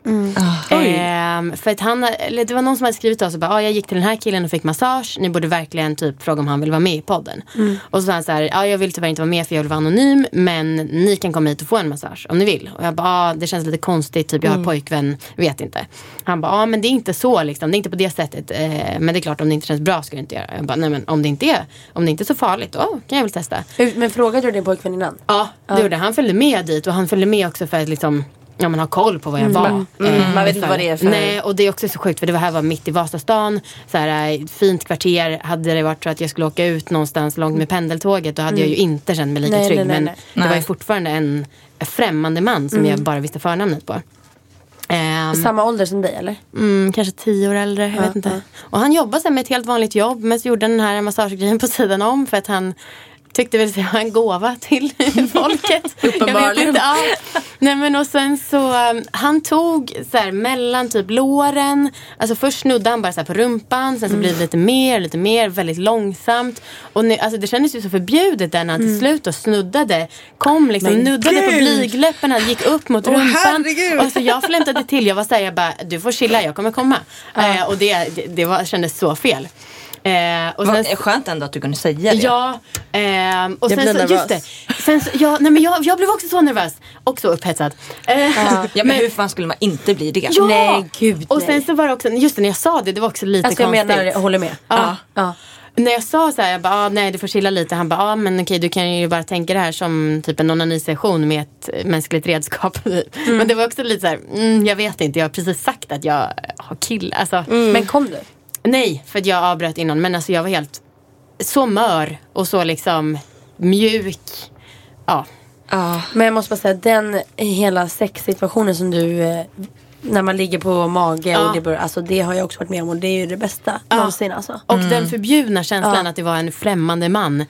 Eh, för att han, eller det var någon som hade skrivit till oss och bara, ah, jag gick till den här killen och fick massage. Ni borde verkligen typ fråga om han vill vara med i podden. Och så sa han så här, ja jag vill tyvärr inte vara med för jag vill vara anonym. Men ni kan komma hit och få en massage om ni vill. Och jag bara, ah, det känns lite konstigt, typ jag har pojkvän, vet inte. Han bara, ah, men det är inte så liksom, det är inte på det sättet. Eh, men det är klart om det inte känns bra ska du inte göra. Jag bara, nej men om det inte är, om det inte är så farligt, då kan jag väl testa. Men frågade du din pojkvän innan? Ja, det gjorde han. Följde med dit och han följde med också för att liksom Ja, man har koll på vad jag var. Eh, man vet inte vad det är för- Nej, och det är också så sjukt för det här var mitt i Vasastan. Så här, eh, fint kvarter. Hade det varit så att jag skulle åka ut någonstans långt med pendeltåget då hade jag ju inte känt mig lika Nej, trygg. nej, nej, men det var ju fortfarande en främmande man som jag bara visste förnamnet på. Ehm, Samma ålder som dig eller? Mm, kanske tio år äldre, jag vet inte. Och han jobbade med ett helt vanligt jobb men så gjorde han den här massagegrejen på sidan om för att han tyckte väl att det var en gåva till (laughs) folket. Uppenbarligen. Jag inte, ja. Nej men och sen så, um, han tog så här, mellan typ låren, alltså först snudde han bara så på rumpan, sen så blev det lite mer, lite mer, väldigt långsamt. Och nu, alltså det kändes ju så förbjudet där när han till slut då snuddade, kom liksom, Men nuddade på gud! blygdläpparna, gick upp mot Åh, rumpan. herregud! Och så jag flämtade till, jag var såhär, jag bara, du får chilla, jag kommer komma. Eh, och det, det, det var, kändes så fel. Eh, och Vad sen, skönt ändå att du kunde säga det. Ja, ehm, och Jag sen blir så, nervös. just det. Sen så, ja, nej, men jag, jag blev också så nervös. Och så upphetsad. Eh, Ja, (laughs) men, hur fan skulle man inte bli det? ja! Nej, gud, Och nej. sen så var det också, just det när jag sa det, det var också lite Alltså jag konstigt. menar, jag håller med. Ja. Ja. När jag sa så här, jag bara, ah, nej du får chilla lite. Han bara, ah, men okej du kan ju bara tänka det här som typ en onanisession med ett eh, mänskligt redskap. (laughs) Men det var också lite så här, mm, jag vet inte, jag har precis sagt att jag har kill. Alltså, Men kom du? Nej, för att jag avbröt innan. Men alltså jag var helt så mör och så liksom mjuk. Ja. Ja. Men jag måste bara säga den hela sexsituationen som du eh, när man ligger på mage Ja. och det börjar, alltså det har jag också varit med om och det är ju det bästa någonsin alltså. Och den förbjudna känslan att det var en främmande man.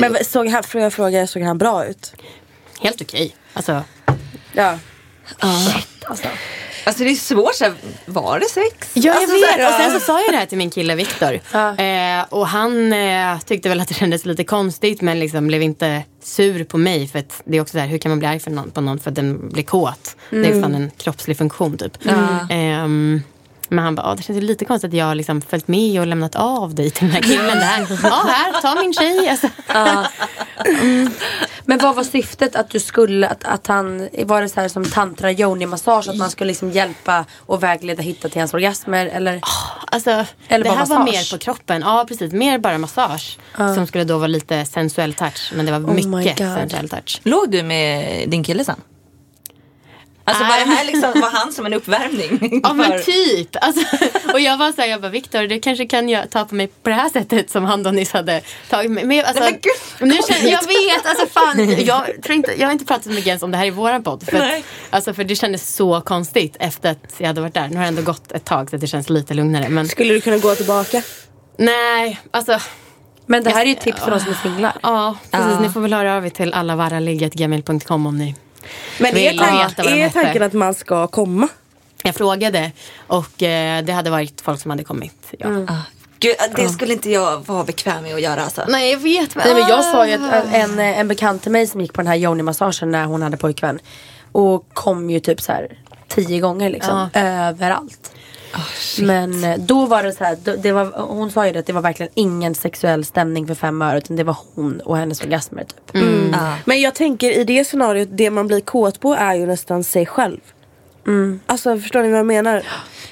Men såg han, får jag fråga, såg han bra ut? Helt okej. Alltså, Ja. alltså. Alltså det är svårt, så här, var det sex? Ja, jag alltså, vet. här, Och sen så sa jag det här till min kille Viktor. (laughs) Ja. Eh, och han eh, tyckte väl att det kändes lite konstigt men liksom blev inte sur på mig. För att det är också så här, hur kan man bli arg för någon, på någon för att den blir kåt? Det är fan en kroppslig funktion typ. Ehm, men han bara, ah, det känns lite konstigt att jag har liksom följt med och lämnat av dig till den här killen. (laughs) Ja, här, ta min tjej. Alltså. Men vad var syftet att du skulle, att, att han, var det så här som tantra yoni massage att man skulle liksom hjälpa och vägleda hitta till hans orgasmer eller? Alltså, Eller det bara här var massage? mer på kroppen. Ja, precis. Mer bara massage. Som skulle då vara lite sensuell touch. Men det var Oh my mycket sensuell touch. Låg du med din kille sen? Alltså var det här liksom, var han som en uppvärmning? (laughs) Ja men typ. Alltså, (laughs) och jag var såhär, jag bara Viktor du kanske kan jag ta på mig på det här sättet som han då nyss hade tagit mig. Men, jag- alltså, Nej, men gud, nu känner, jag vet, alltså fan. (laughs) Jag, tror inte, jag har inte pratat så mycket ens om det här i våran podd. För, att, Nej. alltså, för det kändes så konstigt efter att jag hade varit där. Nu har det ändå gått ett tag så att det känns lite lugnare. Men Skulle du kunna gå tillbaka? nej, alltså. Men det här är ju ett tips för de som är singlar. Ja, precis. Ni får väl höra av er till allavarraligg.gmail.com om ni Men är, de är tanken att man ska komma? Jag frågade och eh, det hade varit folk som hade kommit. Ja. Ah, Gud, det skulle inte jag vara bekväm med att göra alltså. Nej jag vet. Nej, men jag sa ju att en, en bekant till mig som gick på den här yoni-massagen när hon hade pojkvän. Och kom ju typ så här tio gånger liksom. Överallt. Men eh, då var det så här, det var, hon sa ju det att det var verkligen ingen sexuell stämning för fem öre. Utan det var hon och hennes orgasmer typ. Ah. Men jag tänker i det scenariot, det man blir kåt på är ju nästan sig själv. Alltså förstår ni vad jag menar?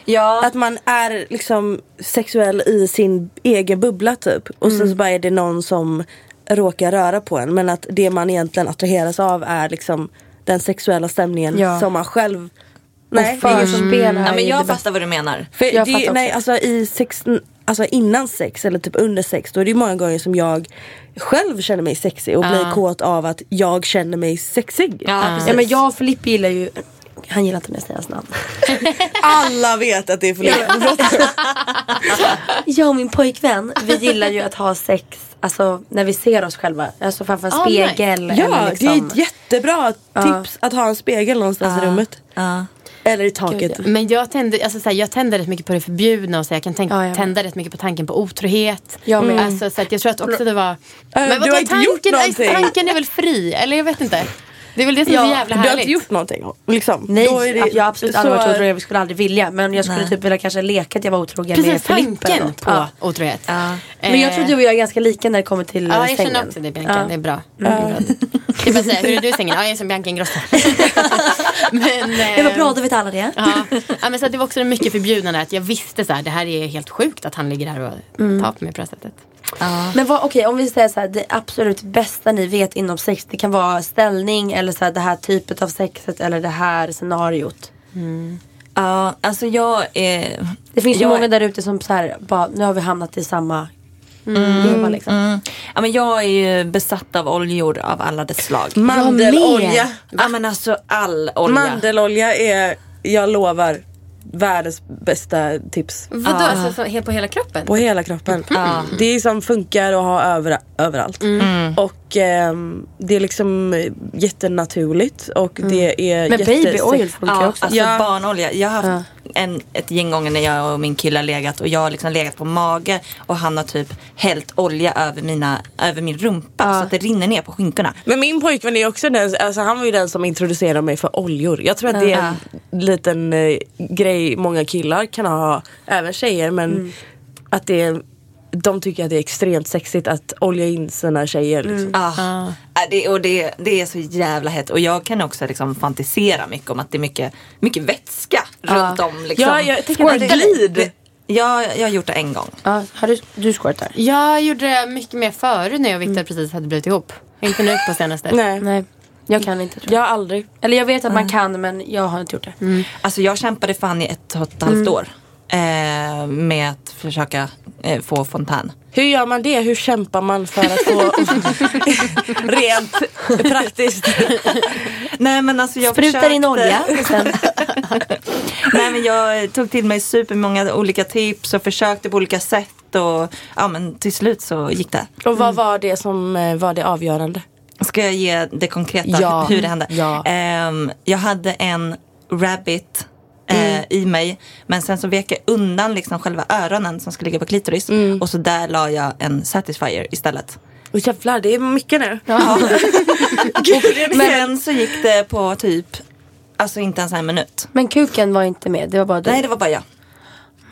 Ja, Att man är liksom sexuell i sin egen bubbla typ. Och sen så bara är det någon som råkar röra på en. Men att det man egentligen attraheras av är liksom den sexuella stämningen Ja. som man själv Nej, och förspela Ja, men jag fattar vad du menar. För Jag det, fattar nej, alltså, i sex, alltså innan sex eller typ under sex då är det många gånger som jag själv känner mig sexig och blir kåt av att jag känner mig sexig. Ja. Ja men jag och Filippa gillar ju han gillar inte när jag säger hans namn. (laughs) Alla vet att det är Filippa. Jag och min pojkvän, vi gillar ju att ha sex Alltså när vi ser oss själva, alltså framför en spegel. ja, eller det liksom. är ett jättebra tips att ha en spegel någonstans i rummet. Ja. Eller i taket. Gud, Men jag tänder, alltså, så här, jag tänder rätt mycket på det förbjudna och så jag kan tänka, Ja, jag med. tända rätt mycket på tanken på otrohet. Jag med. Alltså, så att jag tror att också det var... du har vadå, inte gjort tanken, någonting. tanken är väl fri? Eller jag vet inte. Det är väl det som är så Ja, jävla Du har härligt. inte gjort någonting liksom. Nej, Då är det jag har absolut aldrig varit otrogen, vi skulle aldrig vilja. Men jag skulle Nej. typ vilja kanske leka att jag var otrogen med Precis, Filippa. eller tanken något. på Ja. otrohet. Ja. Men jag tror du och jag är ganska lika när det kommer till Ja, eh, jag sängen. känner också det Bianca. Ja. Det är bra. Det är bra. Jag bara säga, hur är du i sängen? Ja, jag är som Bianca Ingrosso. (laughs) (laughs) men, (laughs) Det var eh, bra, då vet alla det. Ja. ja, men så att det var också mycket förbjudna där. Att jag visste så här, det här är helt sjukt att han ligger här och tar på mig på det här sättet. Men vad, okej om vi säger så här, det absolut bästa ni vet inom sex, det kan vara ställning eller så här, det här typet av sexet eller det här scenariot. Ja, alltså jag är... Det finns ju många där ute som så här, bara, nu har vi hamnat i samma mm. liksom. Mm. Ja, men jag är ju besatt av oljor av alla dess slag. Mandelolja. Ja men alltså all olja. Mandelolja är, jag lovar, världens bästa tips. Vadå, alltså så, helt på hela kroppen? På hela kroppen. Det är som funkar att ha över, överallt. Och ehm, det är liksom jättenaturligt och det är Men baby oil funkar Ja, också. alltså Ja. barnolja. Jag har haft en, ett gäng gånger när jag och min kille har legat och jag har liksom legat på mage och han har typ hällt olja över, mina, över min rumpa så att det rinner ner på skinkorna. Men min pojkvän är också den, alltså han var ju den som introducerade mig för oljor. Jag tror att det är en liten eh, grej många killar kan ha, även tjejer men att det är, de tycker att det är extremt sexigt att olja in sina tjejer. Liksom. Ah. Äh, Det, och det, det är så jävla hett och jag kan också liksom fantisera mycket om att det är mycket, mycket vätska runt om. Liksom. Ja, jag tänker att det glid. det- Ja, jag har gjort det en gång. Ja, har du, du squirtar? Jag gjorde det mycket mer förut när jag och Victor precis hade blivit ihop. Inte nu på senaste. Nej. Nej, jag kan inte jag. Jag har aldrig. Eller jag vet att man kan men jag har inte gjort det. Alltså jag kämpade fan i ett och ett halvt år. Eh, med att försöka eh, få fontän. Hur gör man det? Hur kämpar man för att få (laughs) rent praktiskt? Nej men alltså jag Sprutar försökte. in olja. (laughs) Nej men jag tog till mig supermånga olika tips och försökte på olika sätt och ja men till slut så gick det. Och vad var det som eh, var det avgörande? Ska jag ge det konkreta Ja. hur det hände? Ja. Ehm, jag hade en rabbit eh, i mig men sen så vek jag undan liksom själva öronen som skulle ligga på klitoris och så där la jag en satisfier istället. Och jävlar, det är mycket nu. (laughs) Men sen så gick det på typ, alltså inte ens en minut. Men kuken var inte med, det var bara du. Nej det var bara jag.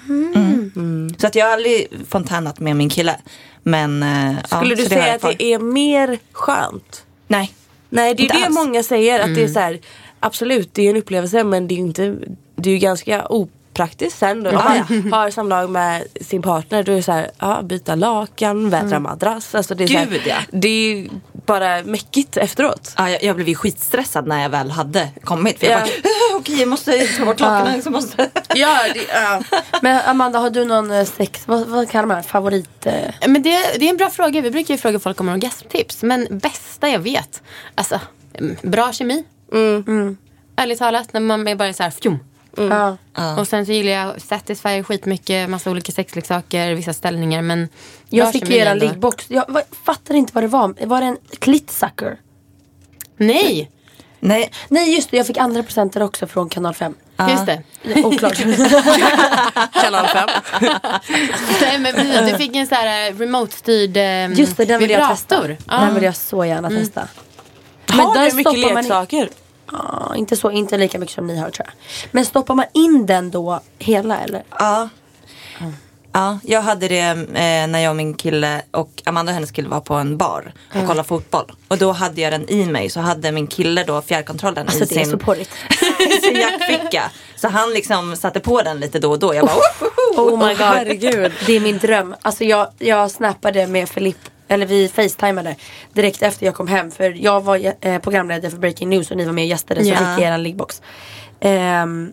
Mm. Så att jag har aldrig fontänat med min kille. Men, eh, Skulle ja, du säga att det är mer skönt? Nej. Nej det är Inte ju det alls. många säger. Att det är så här, absolut det är en upplevelse men det är ju inte, det är ju ganska opraktiskt sen. Då. Om man har samlag med sin partner då är det så här, ja, byta lakan, vädra madrass. Alltså det är så här, Gud, ja. Det är bara mäckigt efteråt. Ja, jag, jag blev ju skitstressad när jag väl hade kommit. För jag Ja. bara, "Eh, okej jag måste ta bort lakanen. så måste... (laughs) Ja, det, ja. Men Amanda, har du någon eh, sex, vad, vad kallar man det? Favorit? eh? Men det, det är en bra fråga. Vi brukar ju fråga folk om orgasmtips. Men bästa jag vet. Alltså, mm, bra kemi. Mm. Ärligt talat, när man är bara så här fjum. Ja. Och sen så gillar jag Satisfyer skitmycket, massa olika sexleksaker, vissa ställningar. Men Jag fick ju era ändå. liggbox. Jag var- fattar inte vad det var. Var det en klitsucker? Nej, Nej, Nej just det, jag fick andra presenter också från kanal 5. just det. Oklart. (laughs) Kanal 5. (laughs) Nej, men precis, du fick en sån här eh, remote-styrd eh, Just det, den vill jag testa. vibrator. Ja. Den vill jag så gärna testa. Har där du mycket leksaker? Ja, inte, så, inte lika mycket som ni har tror jag. Men stoppar man in den då hela eller? ja. Ja, jag hade det eh, när jag och min kille och Amanda och hennes kille var på en bar och kollade fotboll. Och då hade jag den i mig så hade min kille då fjärrkontrollen Alltså i sin, (laughs) sin jackficka. Så han liksom satte på den lite då och då. Jag bara Oh my god. herregud. Det är min dröm. Alltså jag, jag snappade med Filip, eller vi facetimade direkt efter jag kom hem. För jag var eh, programledare för Breaking News och ni var med och gästade så Ja. fick jag er liggbox. Ehm,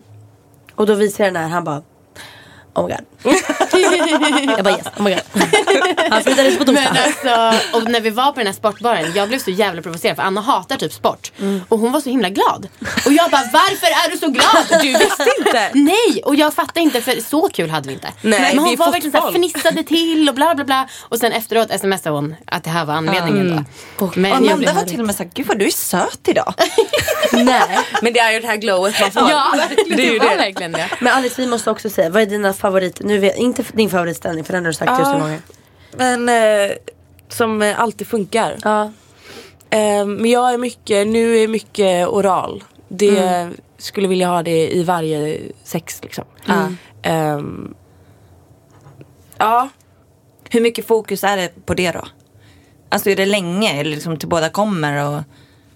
Och då visar jag den här, han bara Oh my god. (laughs) (laughs) jag bara yes, oh my god. Han flyttades på Men torsdag. alltså, och när vi var på den här sportbaren, jag blev så jävla provocerad för Anna hatar typ sport. Och hon var så himla glad. Och jag bara, varför är du så glad? Du visste inte? Nej, och jag fattar inte för så kul hade vi inte. Nej, Men hon är var verkligen såhär fnissade till och bla bla bla. Och sen efteråt smsade hon att det här var anledningen då. Men Och Amanda var till och med såhär, gud vad du är söt idag. (laughs) Nej. Men det är ju det här glowet man får. Ja, det är ju det. verkligen det. Men Alice vi måste också säga, vad är dina favoriter? Nu vet, inte din favoritställning för den har du sagt Ja. tusen gånger. Men eh, som eh, alltid funkar. Ja. Eh, men jag är mycket, nu är mycket oral. Det skulle vilja ha det i varje sex liksom. Ehm, ja, Hur mycket fokus är det på det då? Alltså är det länge eller liksom till båda kommer? Och...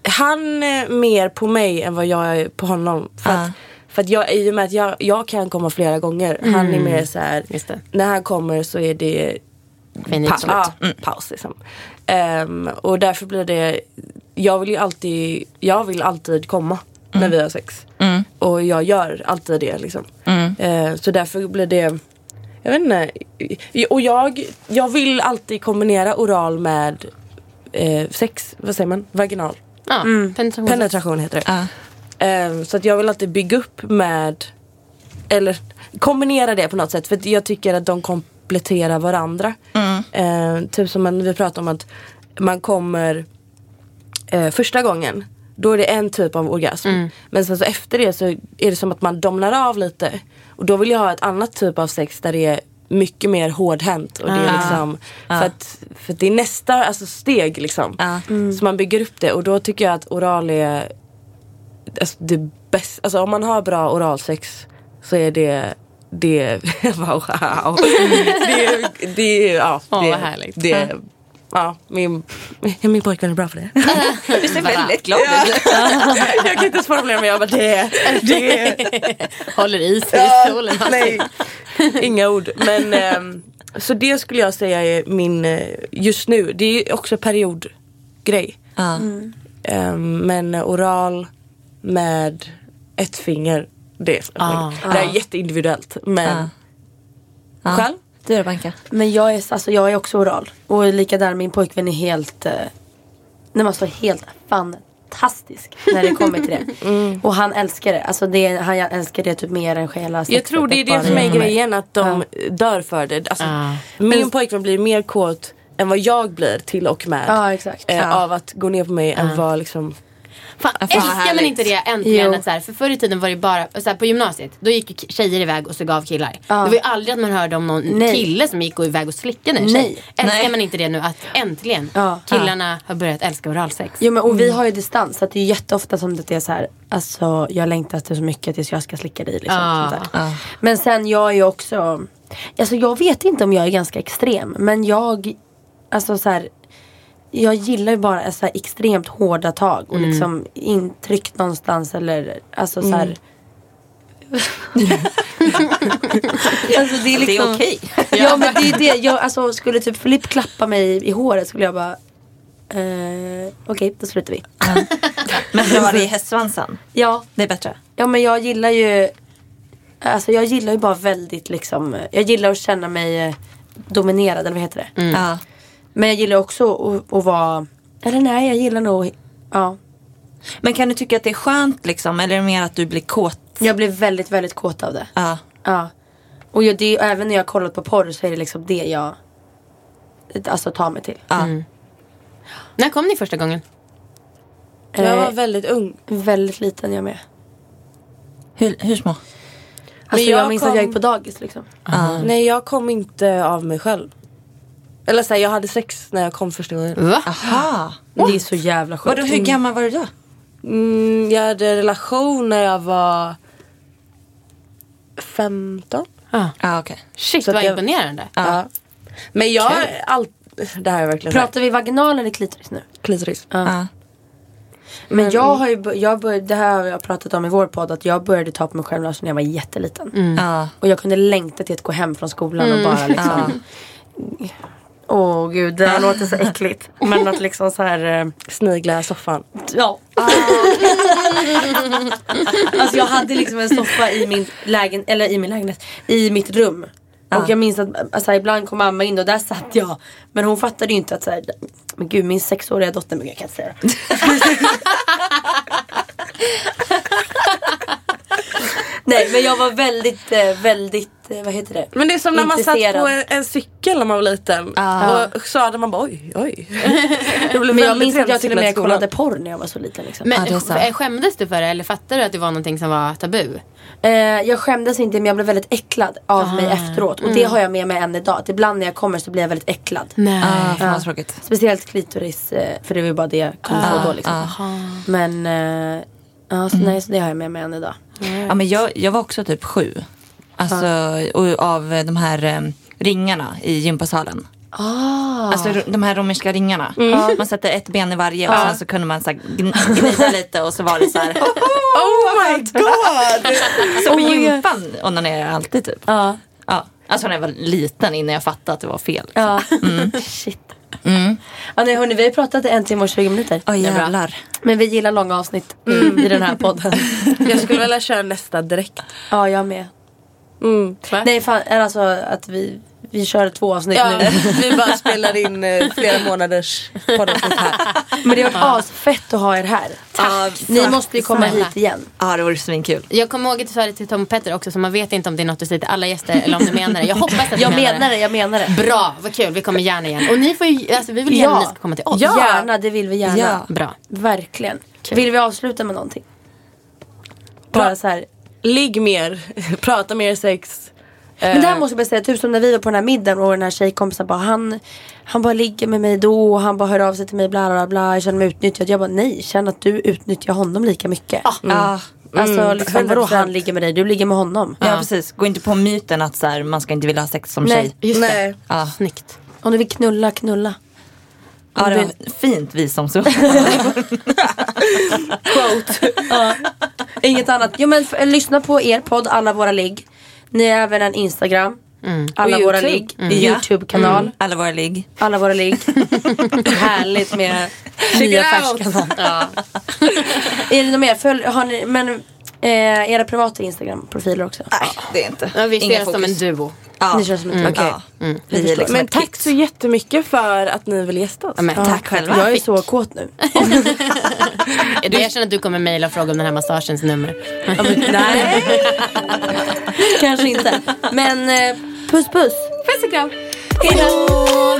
han är mer på mig än vad jag är på honom. För Ja. att, för att jag, i och med att jag, jag kan komma flera gånger. Han är mer så här, Just det. när han kommer så är det pa- ja, paus liksom. Ehm, och därför blir det, jag vill ju alltid, jag vill alltid komma när vi har sex. Och jag gör alltid det liksom. Ehm, så därför blir det, jag vet inte. Och jag, jag vill alltid kombinera oral med eh, sex, vad säger man, vaginal. Ja, penetration. Penetration heter det. Ja. Ehm, så att jag vill alltid bygga upp med, eller kombinera det på något sätt. För jag tycker att de kompletterar varandra. Ehm, typ som man, vi pratar om att man kommer eh, första gången. Då är det en typ av orgasm. Men sen så efter det så är det som att man domnar av lite. Och då vill jag ha ett annat typ av sex där det är mycket mer hårdhänt. Och det är liksom, för, att, för att det är nästa alltså steg liksom. Ja. Så man bygger upp det och då tycker jag att oral är alltså, det bästa. Alltså om man har bra oralsex så är det det, (laughs) wow. det, det, ja, det, vad härligt. Det, ja, min, min pojkvän är bra för det. (laughs) Du ser väldigt glad ut. jag kan inte formulera mig, jag bara det, det, (laughs) Håller i sig i stolen. nej, inga ord. Men ehm, så det skulle jag säga är min, eh, just nu, det är också periodgrej. Ja. Ehm, men oral med ett finger, det är, Ah. det är jätteindividuellt. Men Ja. själv? Du då Banka? Men jag är, alltså, jag är också oral. Och likadan min pojkvän är helt, eh, nej, alltså, helt fantastisk när det kommer till det. (laughs) Och han älskar det. Alltså det, han älskar det typ mer än själva Jag tror det är det som är med. grejen, att de dör för det. Alltså, Ah. Min pojkvän blir mer kåt än vad jag blir till och med. Ja, exakt. eh, Ja. Av att gå ner på mig än vad liksom Fan, vad älskar man härligt. inte det äntligen? Att så här, för förr i tiden var det bara, så här, på gymnasiet, då gick tjejer iväg och så gav killar. Ja. Det var ju aldrig att man hörde om någon Nej. kille som gick och iväg och slickade en tjej. Nej. Älskar Nej. man inte det nu att äntligen Ja. killarna har börjat älska oralsex? Jo men och vi har ju distans så att det är jätteofta som det är så här. Alltså jag längtar efter så mycket tills jag ska slicka dig liksom. Ah. Men sen jag är ju också, alltså jag vet inte om jag är ganska extrem men jag, alltså så här. Jag gillar ju bara så här extremt hårda tag och liksom intryck någonstans eller alltså så här. (laughs) alltså det är liksom Det är okej. Ja men det är det, jag alltså, skulle typ Filipp klappa mig i håret skulle jag bara eh, Okej då slutar vi. Men drar det i (laughs) hästsvansen? Ja, Det är bättre. ja men jag gillar ju Alltså jag gillar ju bara väldigt liksom Jag gillar att känna mig eh, dominerad eller vad heter det? Ja. Men jag gillar också att, att vara Eller nej jag gillar nog Ja Men kan du tycka att det är skönt liksom? Eller är det mer att du blir kåt? Jag blir väldigt väldigt kåt av det. Ja. Ja. Och jag, det, även när jag har kollat på porr så är det liksom det jag Alltså tar mig till. ja. När kom ni första gången? Jag var Eh, väldigt ung. väldigt liten jag med. Hur, hur små? Alltså jag jag, minns kom- att jag gick på dagis liksom. Nej jag kom inte av mig själv. Eller såhär, jag hade sex när jag kom första gången. Va? Aha. Det är så jävla sjukt. Vadå, hur gammal var du då? Mm, jag hade relation när jag var 15. Ah. Ja, okej. Shit Så vad jag- imponerande. Ja. Men jag allt det här är verkligen så här, Pratar vi vaginal eller klitoris nu? klitoris. Ja. Men jag har ju, jag bör, det här har jag pratat om i vår podd att jag började ta på mig själv när jag var jätteliten. Ja. Och jag kunde längta till att gå hem från skolan och bara liksom Åh gud, det här (laughs) låter så äckligt. Men att liksom så här... eh, Snigla soffan. Ja. (laughs) alltså jag hade liksom en soffa i min, lägen, eller i min lägenhet, i mitt rum. Och jag minns att alltså, ibland kom mamma in och där satt jag. Men hon fattade ju inte att så här, men gud min sexåriga dotter, men jag kan inte säga det. (laughs) Nej men jag var väldigt, eh, väldigt, eh, vad heter det? Men det är som när man satt på en, en cykel när man var liten. Och så hade man bara oj, oj. (laughs) Det blev Men jag minns att jag till och med kollade porr när jag var så liten. Liksom. Men sk- skämdes du för det eller fattade du att det var någonting som var tabu? Eh, jag skämdes inte men jag blev väldigt äcklad av mig efteråt. Och det har jag med mig än idag. Att ibland när jag kommer så blir jag väldigt äcklad. Nej. Ah, fan vad tråkigt. Speciellt klitoris, eh, för det var ju bara det jag kunde få då liksom. Men eh, ja, så, nej, så det har jag med mig än idag. Ja, men jag, jag var också typ sju. Alltså och av de här eh, ringarna i gympasalen. Ah. Alltså de här romerska ringarna. Mm. Man sätter ett ben i varje och sen så kunde man så här gn- gnida (laughs) lite och så var det så här. (laughs) Oh my god! (laughs) Som i gympan onanerar jag alltid typ. Ja. Ja. Alltså när jag var liten innan jag fattade att det var fel. liksom. Ja. Shit. Ja, nej, hörni, vi har pratat i en timme och 20 minuter. Åh jävlar. Men vi gillar långa avsnitt i den här podden. (laughs) Jag skulle vilja köra nästa direkt. ja, jag med. Mm. Nej, fan, alltså att vi, vi kör två avsnitt Ja, nu. vi bara spelar in eh, flera månaders poddavsnitt här. Men det har varit asfett att ha er här. Tack. Ni måste ju komma snälla. hit igen. Ja det vore svinkul. Jag kommer ihåg att du sa det till Tom och Petter också så man vet inte om det är något du säger till alla gäster eller om du menar det. Jag hoppas att du Jag menar menar det, jag menar det. Bra, vad kul. Vi kommer gärna igen. Och ni får ju, alltså, vi vill gärna att ni ska komma till oss. Gärna, det vill vi gärna. Ja. Bra. Verkligen. Vill vi avsluta med någonting? Bara så här. Ligg mer, (laughs) prata mer sex. Men det här måste jag bara säga, typ som när vi var på den här middagen och den här tjejkompisen bara han, han bara ligger med mig då och han bara hör av sig till mig bla bla bla, jag känner mig utnyttjad. Jag bara nej, känn att du utnyttjar honom lika mycket. Ja. Alltså liksom, vadå 100%. han ligger med dig, du ligger med honom. Ja precis, gå inte på myten att så här, man ska inte vilja ha sex som Nej. tjej. Just Nej. det. Ja. Snyggt. Om du vill knulla, knulla. Ja, det var fint visdomsord. (laughs) (laughs) Inget annat. Jo men lyssna på er podd, alla våra ligg. Ni har även en Instagram. Alla Och våra YouTube. ligg. Ja. Youtube-kanal. Alla våra ligg. Alla våra ligg. (laughs) Härligt med nya färska. (laughs) Är det något mer? Följ, har ni, men eh, era privata Instagram-profiler också? Nej, det är inte. Ja, vi Inga ser oss som en duo. Ja. Ni känns som ett Okej. ja. Vi är liksom Men ett tack kit. så jättemycket för att ni vill gästa oss. Ja, men, Tack själva. Jag är så kåt nu. (laughs) (laughs) Jag känner att du kommer mejla och fråga om den här massagens nummer. Ja, men, (laughs) nej. Kanske inte. Men eh, puss puss. Puss och kram. Hejdå.